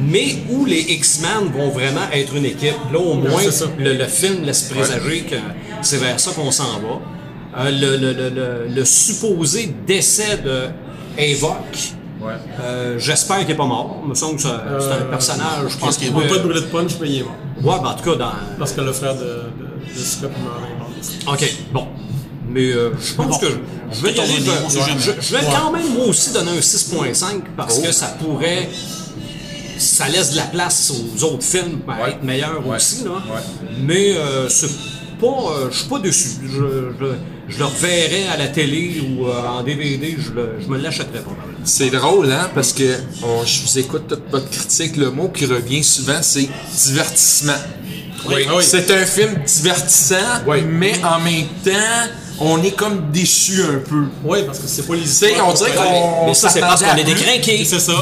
mais où les X-Men vont vraiment être une équipe? Là, au moins, le, le film laisse présager que c'est vers ça qu'on s'en va. Euh, le, le- le- le- le supposé décès de Ouais. euh, j'espère qu'il n'est pas mort. Il me semble que c'est un personnage. Je pense qu'il Il est ne pas de punch, mais il est mort. Ouais, ben, en tout cas, dans. Parce que le frère de, de, de Scott meurt est mort. Ok, bon. Mais euh, je pense bon, que je, je vais aller. je vais quand même moi aussi donner un 6.5 parce que ça pourrait. Ça laisse de la place aux autres films à Ouais. être meilleurs Ouais. aussi. Là. Ouais. Mais euh, c'est pas, euh, je suis pas dessus. Je, je, je le reverrai à la télé ou euh, en DVD, je, le, je me l'achèterai probablement. C'est drôle, hein, parce que on- je vous écoute toute votre critique, le mot qui revient souvent, c'est divertissement. Oui. Oui. C'est un film divertissant, Oui. mais en même temps, on est comme déçu un peu. Oui, parce que c'est pas les histoires on dirait qu'on Mais ça, c'est parce qu'on est crinqués. C'est ça.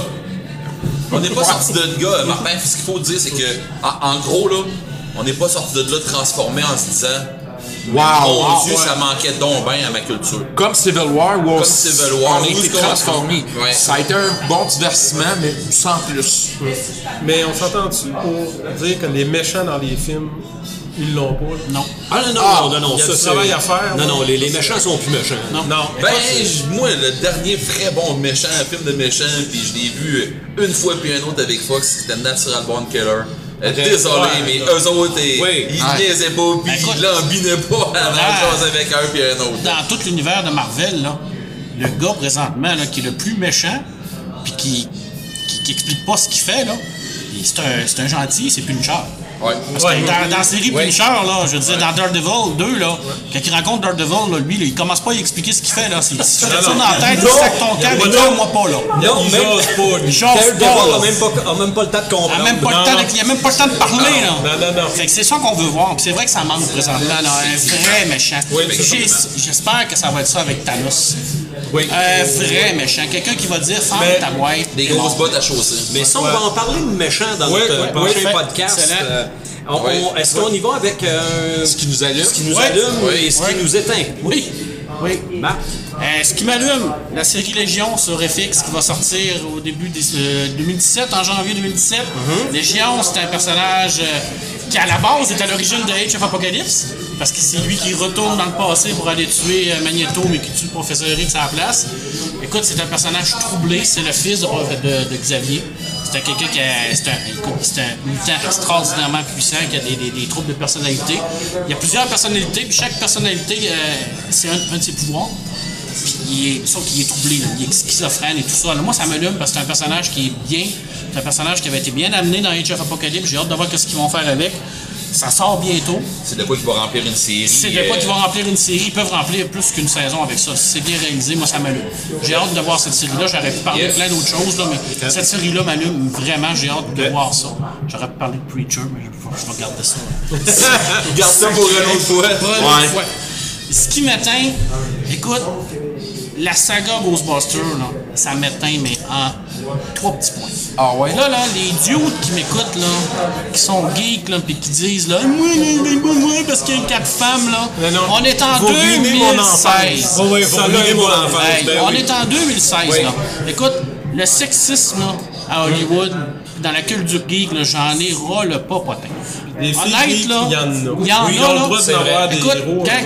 On n'est pas sorti de là, Martin. Ce qu'il faut dire, c'est que, en, en gros, là, on n'est pas sorti de là transformé en se disant Wow! Mon Dieu, ouais. ça manquait donc bien à ma culture. Comme Civil War, où on, Comme Civil War, on a été transformé. Ouais. Ça a été un bon divertissement, mais sans plus. Mais on s'entend-tu? Pour dire que les méchants dans les films, ils l'ont pas? là? Non. Ah non, non, Ah, non, non, non, il y a ça du travail à faire, Non, ouais. non, les, les méchants sont plus méchants. Non. Non. Ben, moi, le dernier vrai bon méchant, un film de méchant, puis je l'ai vu une fois puis un autre avec Fox, c'était Natural Born Killer. Euh, Désolé, Ouais, mais là. eux autres, ils Oui. ils Ouais. niaisaient pas, puis Ben, ils l'embinaient pas avant de Ah. jaser avec un puis un autre. Dans tout l'univers de Marvel, là, le gars présentement là, qui est le plus méchant, puis qui, qui, qui explique pas ce qu'il fait, là, c'est un, c'est un gentil, c'est Punisher. Ouais. Parce que dans, dans la série Punisher, là, je veux dire, dans Daredevil 2, là, quand il rencontre Daredevil, là, lui, là, il commence pas à expliquer ce qu'il fait. Là. C'est, si Non, tire non. dans la tête, Non. tu sacs ton camp, Il mais pas de- moi pas là. Non, osent pas, Il jase pas, là. a même pas, le temps de Il comprendre. a même pas le Non, temps non. de- il a même pas le temps de parler, là. Non, non, non. Fait que c'est ça qu'on veut voir. Puis c'est vrai que ça manque présentement, là. Un vrai méchant. J'espère que ça va être ça avec Thanos. Oui. Un vrai méchant. Quelqu'un qui va dire ferme ta boîte. Des grosses bottes à chausser. Mais ça, on va en parler de méchants dans notre prochain podcast. Euh, on- Ouais. on- Est-ce qu'on y va avec euh, Ce qui nous allume. ce qui nous allume et ce qui nous éteint? Oui. Oui. Marc? Euh, ce qui m'allume, la série Légion sur FX qui va sortir au début euh, 2017, en janvier 2017. Légion, c'est un personnage euh, qui à la base est à l'origine de Age of Apocalypse, parce que c'est lui qui retourne dans le passé pour aller tuer Magneto, mais qui tue le professeur X à la place. Écoute, c'est un personnage troublé, c'est le fils de, de- de Xavier. C'est un quelqu'un qui c'est un, c'est un mutant extraordinairement puissant qui a des, des- des troubles de personnalité. Il y a plusieurs personnalités, puis chaque personnalité, euh, c'est un, un de ses pouvoirs. Puis il est, sauf qu'il est troublé, il est schizophrène et tout ça. Moi, ça m'allume parce que c'est un personnage qui est bien. C'est un personnage qui avait été bien amené dans Age of Apocalypse. J'ai hâte de voir ce qu'ils vont faire avec. Ça sort bientôt. C'est de quoi qui va remplir une série. C'est de quoi euh, qu'ils vont remplir une série. Ils peuvent remplir plus qu'une saison avec ça. Si c'est bien réalisé, moi, ça m'allume. J'ai hâte de voir cette série-là. J'aurais pu parler de plein d'autres choses, là, mais cette série-là m'allume vraiment. J'ai hâte de voir ça. J'aurais pu parler de Preacher, mais je, je vais garder ça. Garde ça pour une autre fois. Pour une autre fois. Ce qui m'atteint, écoute, la saga Ghostbusters, là, ça m'atteint, mais en trois petits points. Ah ouais? Là, là, les dudes qui m'écoutent, là, qui sont geeks, là, puis qui disent, là, moi, moi, moi, moi, parce qu'il y a quatre femmes, là, non. on est en Vous ruinez mon enfance. 2016. Oui, oui, vous Ça, ruinez là, mon moi, enfance. Hey, Ben on oui. est en 2016, Oui. là. Écoute, le sexisme, là, à Hollywood, dans la culture geek, j'en ai ras le pas potin. Honnête, là, il y en a. il y en a, c'est Écoute,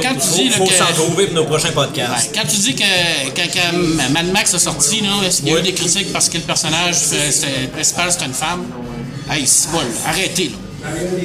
quand, tu dis Faut que... s'en trouver pour nos prochains podcasts. Quand tu dis que quand, Mad Max a sorti, là, est-ce qu'il y a eu des critiques parce que le personnage c'était- principal c'était une femme? Hey, c'est bon, arrêtez là.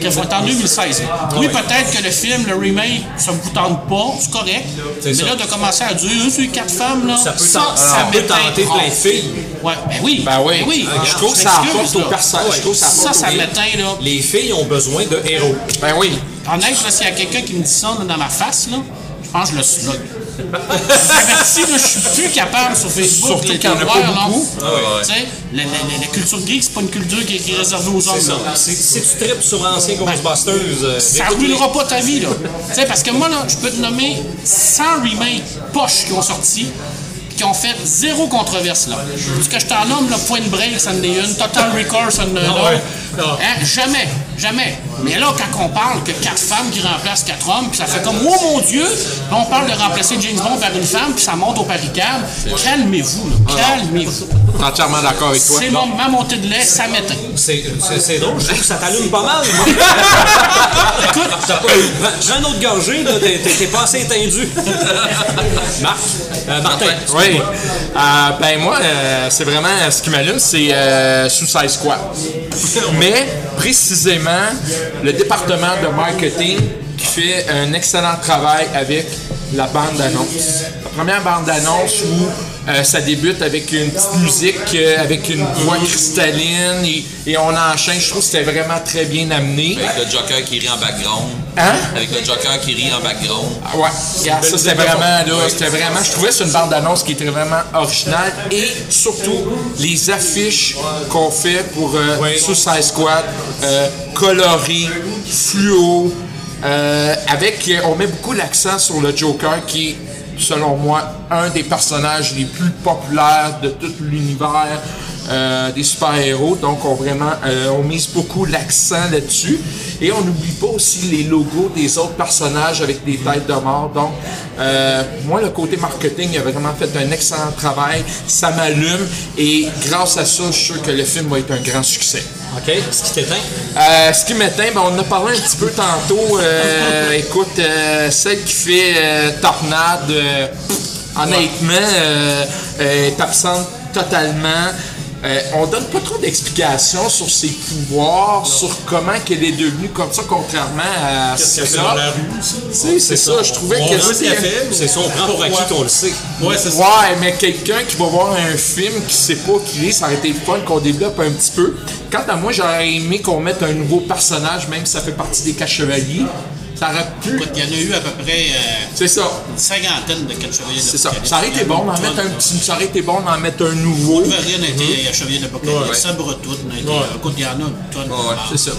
Qu'il faut être en 2016. là. Oui, peut-être que le film, le remake, ça vous tente pas, c'est correct. Mais ça. là, de commencer à dire, euh, c'est quatre femmes, là, Ça peut ça, tenter- ça peut tenter plein de filles. Ouais, ben oui. Ben oui. oui. Je trouve que ça apporte au là. personnage. Je trouve que ça Ça, apporte ça m'éteint, là. Les filles ont besoin de héros. Ben oui. Honnête, là, s'il y a quelqu'un qui me dit ça là, dans ma face, là, je pense que je le slug. Averti, là, je suis plus capable sur Facebook Surtout qu'il y en a pas beaucoup. Ah ouais. Tu sais, la, la- la- la culture geek, c'est pas une culture qui est, réservée aux hommes. là. Si, tu tripes sur l'ancien Ghostbusters, euh, Ça ruinera pas ta vie, là. tu sais, parce que moi, là, je peux te nommer 100 remakes poches qui ont sorti, qui ont fait zéro controverse, là. Ce que je t'en nomme, là, Point Break, ça en est une, Total Recall, ça en est une ouais. Non. Hein, Jamais, jamais. Mais là, quand on parle que quatre femmes qui remplacent quatre hommes, puis ça fait comme, oh mon Dieu, puis on parle de remplacer James Bond par une femme, puis ça monte au barricade, calmez-vous, là. Calmez-vous. Je suis entièrement d'accord avec toi. C'est mon- ma montée de lait, ça m'éteint. C'est, drôle, je trouve que ça t'allume pas mal. moi. Écoute, T'as pas- prends, une autre gorgée, t'es, pas assez étendu. Marc, euh, Martin. Oui. Euh, ben moi, euh, c'est vraiment ce qui m'allume, c'est euh, Suicide Squad. Mais précisément, le département de marketing qui fait un excellent travail avec la bande d'annonce. La première bande d'annonce où Euh, ça débute avec une petite musique, euh, avec une voix cristalline et, et on enchaîne. Je trouve que c'était vraiment très bien amené. Avec le Joker qui rit en background. Hein? Avec le Joker qui rit en background. Ah Ouais, regarde, ça c'était vraiment là, c'était vraiment, je trouvais que c'est une bande annonce qui était vraiment originale et surtout les affiches qu'on fait pour euh, Suicide Squad, euh, colorées, fluo, euh, avec, on met beaucoup l'accent sur le Joker qui est, selon moi, un des personnages les plus populaires de tout l'univers. euh, des super-héros, donc on vraiment euh, on mise beaucoup l'accent là-dessus et on n'oublie pas aussi les logos des autres personnages avec des têtes de mort. Donc euh, moi le côté marketing a vraiment fait un excellent travail, ça m'allume et grâce à ça je suis sûr que le film va être un grand succès. OK? Ce qui t'éteint? Euh, ce qui m'éteint, ben, on en a parlé un petit peu tantôt. Euh, écoute, euh, celle qui fait Tornade, honnêtement, est absente totalement. Euh, on donne pas trop d'explications sur ses pouvoirs, sur comment qu'elle est devenue comme ça, contrairement à ce qu'elle fait dans la rue c'est ça, je trouvais On que mais C'est ça, on prend pour acquis qu'on le sait. Ouais, c'est ça. Ouais, mais quelqu'un qui va voir un film qui sait pas qui est, ça aurait été fun qu'on développe un petit peu. Quant à moi, j'aurais aimé qu'on mette un nouveau personnage, même si ça fait partie des quatre chevaliers. Ça aurait pu. Écoute, Il y en a eu à peu près euh, C'est ça. une cinquantaine de quatre chevaliers C'est ça. Ça aurait été bon d'en mettre un petit. Ça aurait été bon d'en mettre un nouveau. Wolverine a été un chevalier d'Apocalypse. Sabretooth a été. Ouais. Écoute, il y en a une tonne. Ouais, C'est ça.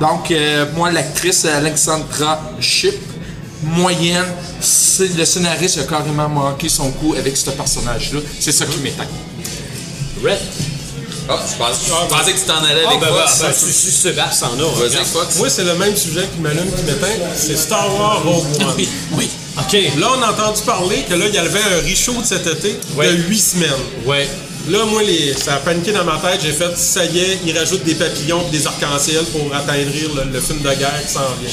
Donc, euh, moi, l'actrice Alexandra Ship, moyenne, le scénariste a carrément manqué son coup avec ce personnage-là. C'est ça qui m'éteint. Red. Ah, je je pensais que tu t'en allais Ah, avec ben, ben, Fox? ben, si, si Sébastien en a. Vas-y. Fox. Moi, c'est le même sujet qui m'allume, qui m'éteint. C'est Star Wars Rogue One. Oui, oui. OK. Là, on a entendu parler que là, il y avait un reshoot cet été Ouais. de 8 semaines. Ouais. Là, moi, les, ça a paniqué dans ma tête. J'ai fait, ça y est, ils rajoutent des papillons et des arcs-en-ciel pour atteindre le, le film de guerre qui s'en vient.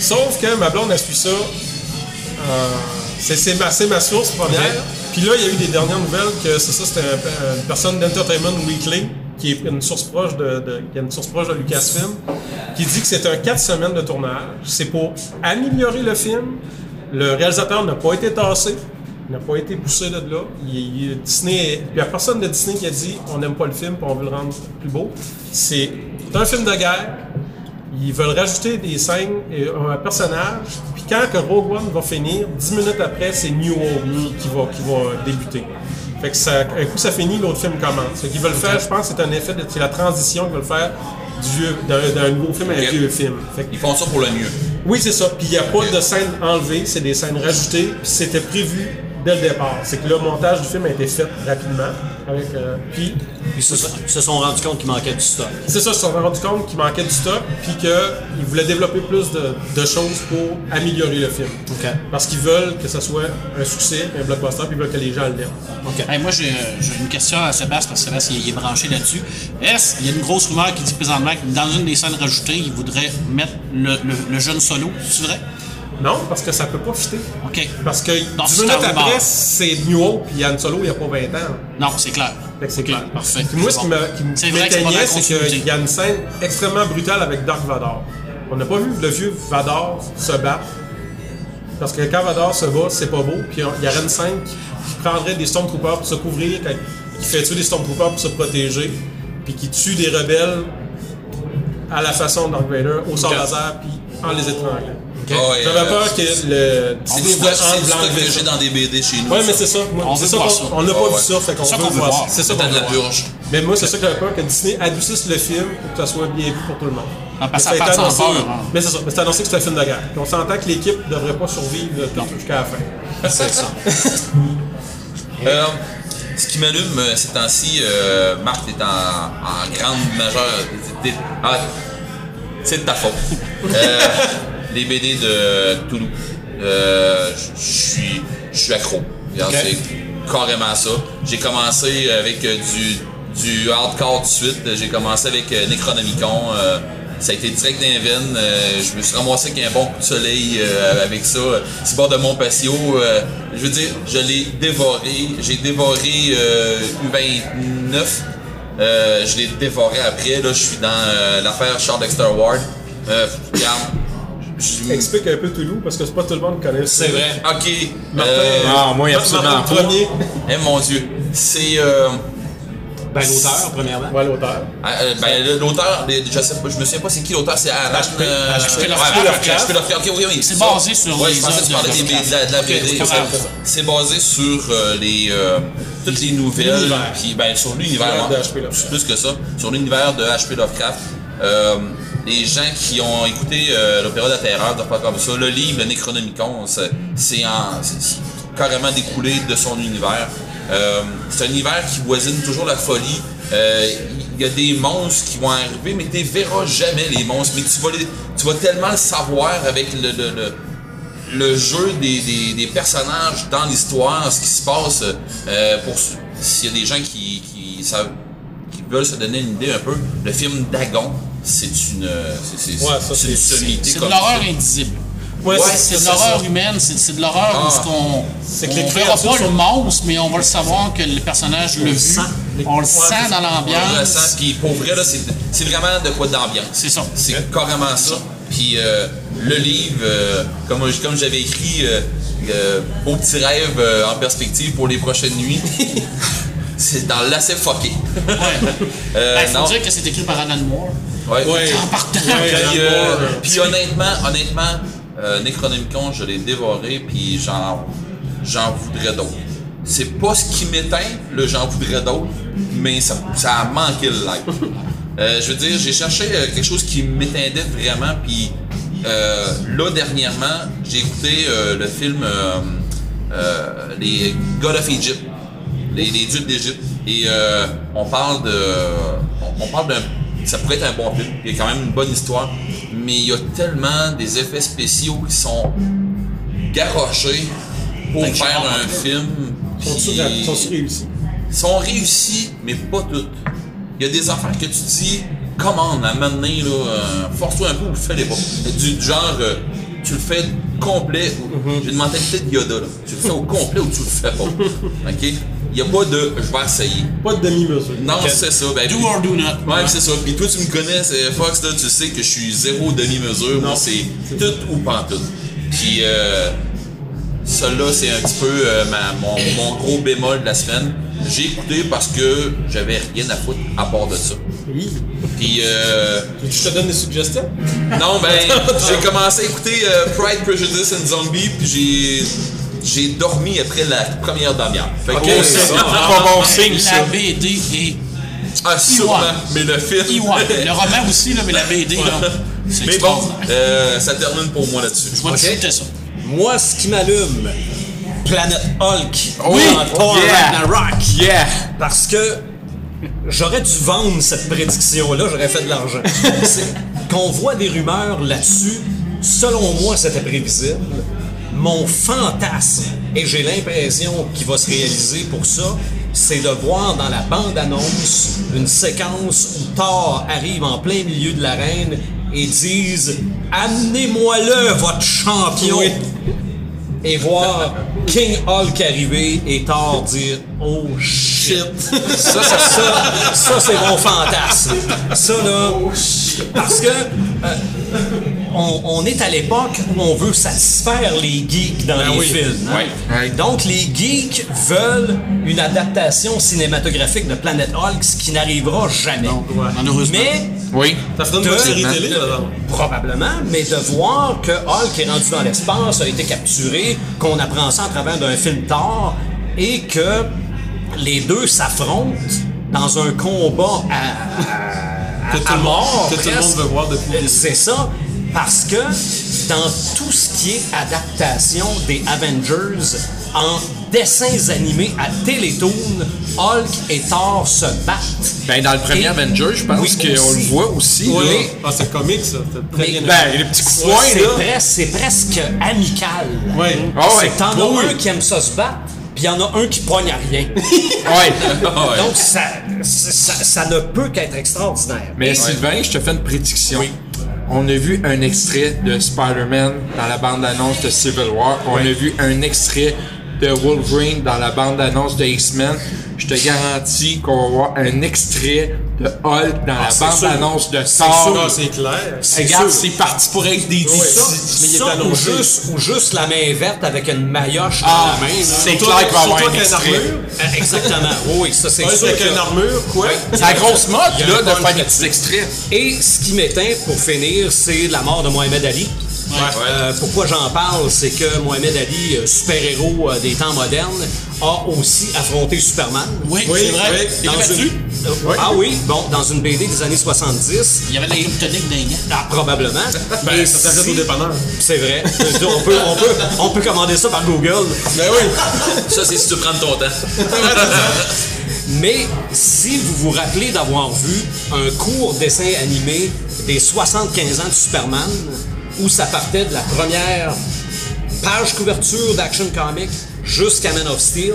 Sauf que ma blonde a su ça. euh, c'est ma, source première. Puis là, il y a eu des dernières nouvelles que c'est ça, c'était un- une personne d'Entertainment Weekly qui est une source proche de, qui une source proche de Lucasfilm, qui dit que c'est un 4 semaines de tournage. C'est pour améliorer le film. Le réalisateur n'a pas été tassé. N'a pas été poussé de là. Il, il- Disney, il n'y a personne de Disney qui a dit on n'aime pas le film puis on veut le rendre plus beau. C'est un film de guerre. Ils veulent rajouter des scènes et un personnage. Quand que Rogue One va finir, 10 minutes après, c'est New Hope qui va, qui va débuter. Fait que ça, un coup ça finit, l'autre film commence. Fait qu'ils veulent faire, je pense, c'est un effet de, c'est la transition qu'ils veulent faire d'un, nouveau film à un vieux film. Fait que Ils font ça pour le mieux. oui, c'est ça. Puis il n'y a pas de scènes enlevées, c'est des scènes rajoutées. Puis c'était prévu dès le départ. C'est que le montage du film a été fait rapidement. Avec, euh, puis Ils se, ils se sont rendus compte qu'il manquait du stock. c'est ça, ils se sont rendu compte qu'il manquait du stock, puis qu'ils voulaient développer plus de, de choses pour améliorer le film. OK. Parce qu'ils veulent que ce soit un succès, un blockbuster, puis ils veulent que les gens l'aiment. OK. Hey, moi, j'ai j'ai une question à Sébastien, parce que Sébastien il est branché là-dessus. Est-ce qu'il y a une grosse rumeur qui dit présentement que dans une des scènes rajoutées, il voudrait mettre le, le- le jeune solo C'est vrai? Non, parce que ça peut pas fitter. OK. Parce que Non, 10 c'est minutes un rumeur. après, c'est New Hope, puis Yann Solo, il n'y a pas 20 ans. Non, c'est clair. C'est clair. Parfait. Puis moi, ce qui me- qui C'est qu'il y a une scène extrêmement brutale avec Dark Vador. On n'a pas vu le vieux Vador se battre. Parce que quand Vador se bat, c'est pas beau. Puis il y aurait une scène qui, prendrait des Stormtroopers pour se couvrir, quand- qui fait tuer des Stormtroopers pour se protéger, puis qui tue des rebelles à la façon de Dark Vader, au sort laser, puis en les étranglant. Ah ouais, J'avais euh, peur que le C'est Disney du stock que j'ai dans des BD chez nous. Ouais, mais c'est ça. On veut ça voir qu'on- ça. On n'a Ah pas ouais. vu ça, fait qu'on veut qu'on veut voir ça. C'est ça qu'on de veut la voir. purge. Mais moi, c'est ça que j'avais peur que Disney adoucisse le film pour que ça soit bien vu pour tout le monde. Ah, parce que ça a annoncé- peur, hein. Mais c'est ça. Mais c'est annoncé que c'est un film de guerre. Puis on s'entend que l'équipe ne devrait pas survivre euh, jusqu'à la fin. C'est ça. Euh, ce qui m'allume euh, ces temps-ci, euh, Marc est en, en grande majeure. ah, c'est de ta faute. Euh, les BD de Toulouse. Euh, Je suis je suis accro. Regarde, Ok. C'est carrément ça. J'ai commencé avec euh, du, du hardcore tout de suite. J'ai commencé avec euh, Necronomicon. euh, ça a été direct dans veines. Euh, je me suis ramassé avec un bon coup de soleil euh, avec ça. C'est bord de mon patio. euh, je veux dire, je l'ai dévoré. J'ai dévoré euh, U29. Euh, je l'ai dévoré après. Là, je suis dans l'affaire Charles Dexter Ward. Euh, regarde, je- Explique un peu Toulouse, parce que c'est pas tout le monde qui connaît C'est vrai. Ok. Martin, euh, Ah, moi, absolument Martin pas. premier, eh mon dieu. C'est. euh, Ben, l'auteur, premièrement. ouais, l'auteur. euh, ben, l'auteur, je sais pas, je me souviens pas c'est qui l'auteur, c'est Alan. H.P. euh, Lovecraft. H.P. Lovecraft, ok, oui, oui. C'est basé sur Ouais, les je pensais que tu parlais de la, de la Ok, BD. c'est basé sur euh, les, euh, toutes les nouvelles, puis ben, sur l'univers, hein, H.P. Lovecraft. plus que ça, sur l'univers de H.P. Lovecraft. Euh, les gens qui ont écouté euh, l'Opéra de la Terreur, comme ça, le livre, le Necronomicon, c'est c'est en- c'est- c'est carrément découlé de son univers. Euh, c'est un univers qui voisine toujours la folie. Euh, Il y a des monstres qui vont arriver, mais tu verras jamais les monstres. Mais tu vas, les- tellement le savoir avec le, jeu des, personnages dans l'histoire, ce qui se passe, euh, s'il y a des gens qui veulent se donner une idée un peu, le film Dagon, c'est une, c'est, c'est, Ouais, ça, c'est une sommité C'est de l'horreur indisible. Ouais, Ouais, C'est de l'horreur humaine, c'est c'est de l'horreur Ah. où ce qu'on C'est que les on verra créatures pas le monstre, mais on va le savoir que le personnage vu. sent. On le Ouais, sent dans On le l'ambiance. ressent, puis pour vrai, là, c'est, c'est vraiment de quoi d'ambiance. C'est ça. C'est carrément ça. Puis euh, le livre, euh, comme, comme j'avais écrit, euh, euh, Au petit rêve euh, en perspective pour les prochaines nuits, c'est dans l'assez fucké. Ouais. Euh, Ben, faut non. dire que c'est écrit par Alan Moore. Ouais. Partant. Ouais, Puis, euh, honnêtement, honnêtement, euh, Necronomicon, je l'ai dévoré, puis j'en, j'en voudrais d'autres. C'est pas ce qui m'éteint, le j'en voudrais d'autres, mais ça, ça a manqué le live. Euh, je veux dire, j'ai cherché euh, quelque chose qui m'éteindait vraiment, puis euh, là, dernièrement, j'ai écouté euh, le film euh, euh, Les God of Egypt, les, les dieux d'Égypte, et euh, on parle de, on, on parle d'un, ça pourrait être un bon film, il y a quand même une bonne histoire, mais il y a tellement des effets spéciaux qui sont garochés pour faire un film qui sont réussis? sont réussis, mais pas toutes. Il y a des affaires que tu dis, commande, à donné, là, euh, force-toi un peu ou fais-les pas. Du, du genre, euh, tu le fais complet, ou, j'ai une mentalité de Yoda, là. Tu le fais au complet ou tu le fais pas? OK? Il n'y a pas de, je vais essayer. Pas de demi-mesure. Non, c'est ça. Ben, Do puis- or do not. Ouais, c'est ça. Puis toi, tu me connais, c'est Fox, là, tu sais que je suis zéro demi-mesure. Moi, Non. c'est tout ou pas tout. Puis, euh, ça là, c'est un petit peu euh, ma- mon, mon gros bémol de la semaine. J'ai écouté parce que j'avais rien à foutre à part de ça. Oui. Puis, euh, Je te donne des suggestions? non, ben, j'ai commencé à écouter euh, Pride, Prejudice and Zombie, puis j'ai. J'ai dormi après la première demi-heure. Fait que, Ok, c'est pas bon signe, ça. La BD est. Ah, sûrement. Mais le film. Iwan. Le roman aussi, là, mais la BD, là. C'est Mais bon, euh, ça termine pour moi là-dessus. Je vais te ça. Moi, ce qui m'allume, Planète Hulk Oui, dans Thor yeah. Ragnarok. Yeah! Parce que j'aurais dû vendre cette prédiction-là, j'aurais fait de l'argent. Qu'on voit des rumeurs là-dessus, selon moi, c'était prévisible. Mon fantasme, et j'ai l'impression qu'il va se réaliser pour ça, c'est de voir dans la bande-annonce une séquence où Thor arrive en plein milieu de l'arène et disent Amenez-moi-le, votre champion! Et voir King Hulk arriver et Thor dire Oh shit. Ça, ça, ça, ça, c'est mon fantasme. Ça, là, parce que euh, on, on est à l'époque où on veut satisfaire les geeks dans les oui. films. hein? Donc, les geeks veulent une adaptation cinématographique de Planet Hulk, ce qui n'arrivera jamais. malheureusement. Mais Oui. Ça ferait une bonne série de- là. Probablement, mais de voir que Hulk est rendu dans l'espace, a été capturé, qu'on apprend ça à travers d'un film Thor, et que les deux s'affrontent dans un combat à, à- Que à tout le monde- mort, que tout le monde veut voir depuis. C'est ça, parce que dans tout ce qui est adaptation des Avengers en dessins animés à Télétoon, Hulk et Thor se battent. Ben, dans le premier Et- Avenger, je pense Oui, qu'on le voit aussi. Là. Ah, c'est comique, ça. C'est très Mais- bien. Ben, les petits coups de poing, C'est là. presque, c'est presque amical. Ouais. Ah ouais. C'est que t'en Oui, as oui. un qui aime ça se battre, puis il y en a un qui poigne à rien. Ouais. Ah ouais. Donc ça, ça, ça ne peut qu'être extraordinaire. Mais Sylvain, je te fais une prédiction. On a vu un extrait de Spider-Man dans la bande-annonce de Civil War. On a vu un extrait de Wolverine dans la bande-annonce de X-Men, je te garantis qu'on va avoir un extrait de Hulk dans la c'est bande-annonce de Ah, Thor. c'est clair. Regarde, c'est parti pour être des Oui. DC. Mais il est Ça, ou juste, ou juste la main verte avec une maillotche Ah, dans la main. c'est clair qu'il va y avoir un extrait. armure. Euh, Exactement. Oui, ça c'est Ouais, sûr. avec une armure, quoi. C'est la grosse mode, là, un de faire des petits extraits. Et ce qui m'éteint, pour finir, c'est la mort de Mohamed Ali. Euh, pourquoi j'en parle, c'est que Mohamed Ali, euh, super-héros euh, des temps modernes, a aussi affronté Superman. Oui, Oui, c'est vrai. oui. Il Dans battu? une- euh, Ah oui, bon, dans une BD des années 70. Il y avait la kryptonique gars. Ah, probablement. Ben, Et ça s'arrête si- au dépanneur. C'est vrai. on, peut, on, peut, on peut commander ça par Google. Ben oui. Ça, c'est si tu prends ton temps. Mais si vous vous rappelez d'avoir vu un court dessin animé des 75 ans de Superman, où ça partait de la première page couverture d'Action Comic jusqu'à Man of Steel,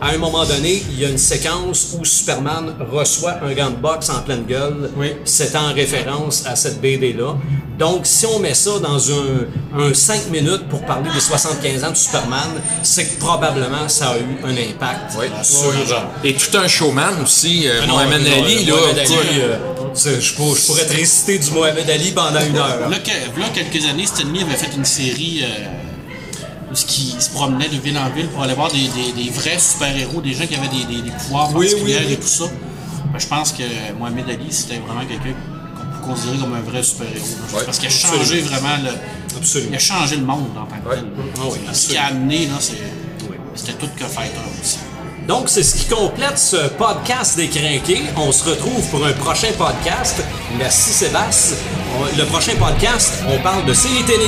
à un moment donné, il y a une séquence où Superman reçoit un gant de boxe en pleine gueule. Oui. C'est en référence à cette BD-là. Donc, si on met ça dans un, un 5 minutes pour parler des 75 ans de Superman, c'est que probablement ça a eu un impact Oui. sur Et tout un showman aussi, euh, non, Mohamed non, Ali, euh, là. Mohamed Ali, euh, c'est- je, pour- je pourrais te réciter du Mohamed Ali pendant une heure. Là, que- là, quelques années, Stan Lee avait fait une série euh, ce qui se promenait de ville en ville pour aller voir des, des- des vrais super-héros, des gens qui avaient des, des- des pouvoirs Oui, particuliers oui, oui. et tout ça. Ben, je pense que Mohamed Ali, c'était vraiment quelqu'un qu'on peut considérer comme un vrai super-héros. Ouais, Parce qu'il a changé vraiment le. Absolument. Il a changé le monde en tant que tel. Ah oui, Ce qu'il a amené, là, c'est- c'était tout que fighter aussi. Donc, c'est ce qui complète ce podcast des crinqués. On se retrouve pour un prochain podcast. Merci Sébastien. Le prochain podcast, on parle de séries télé.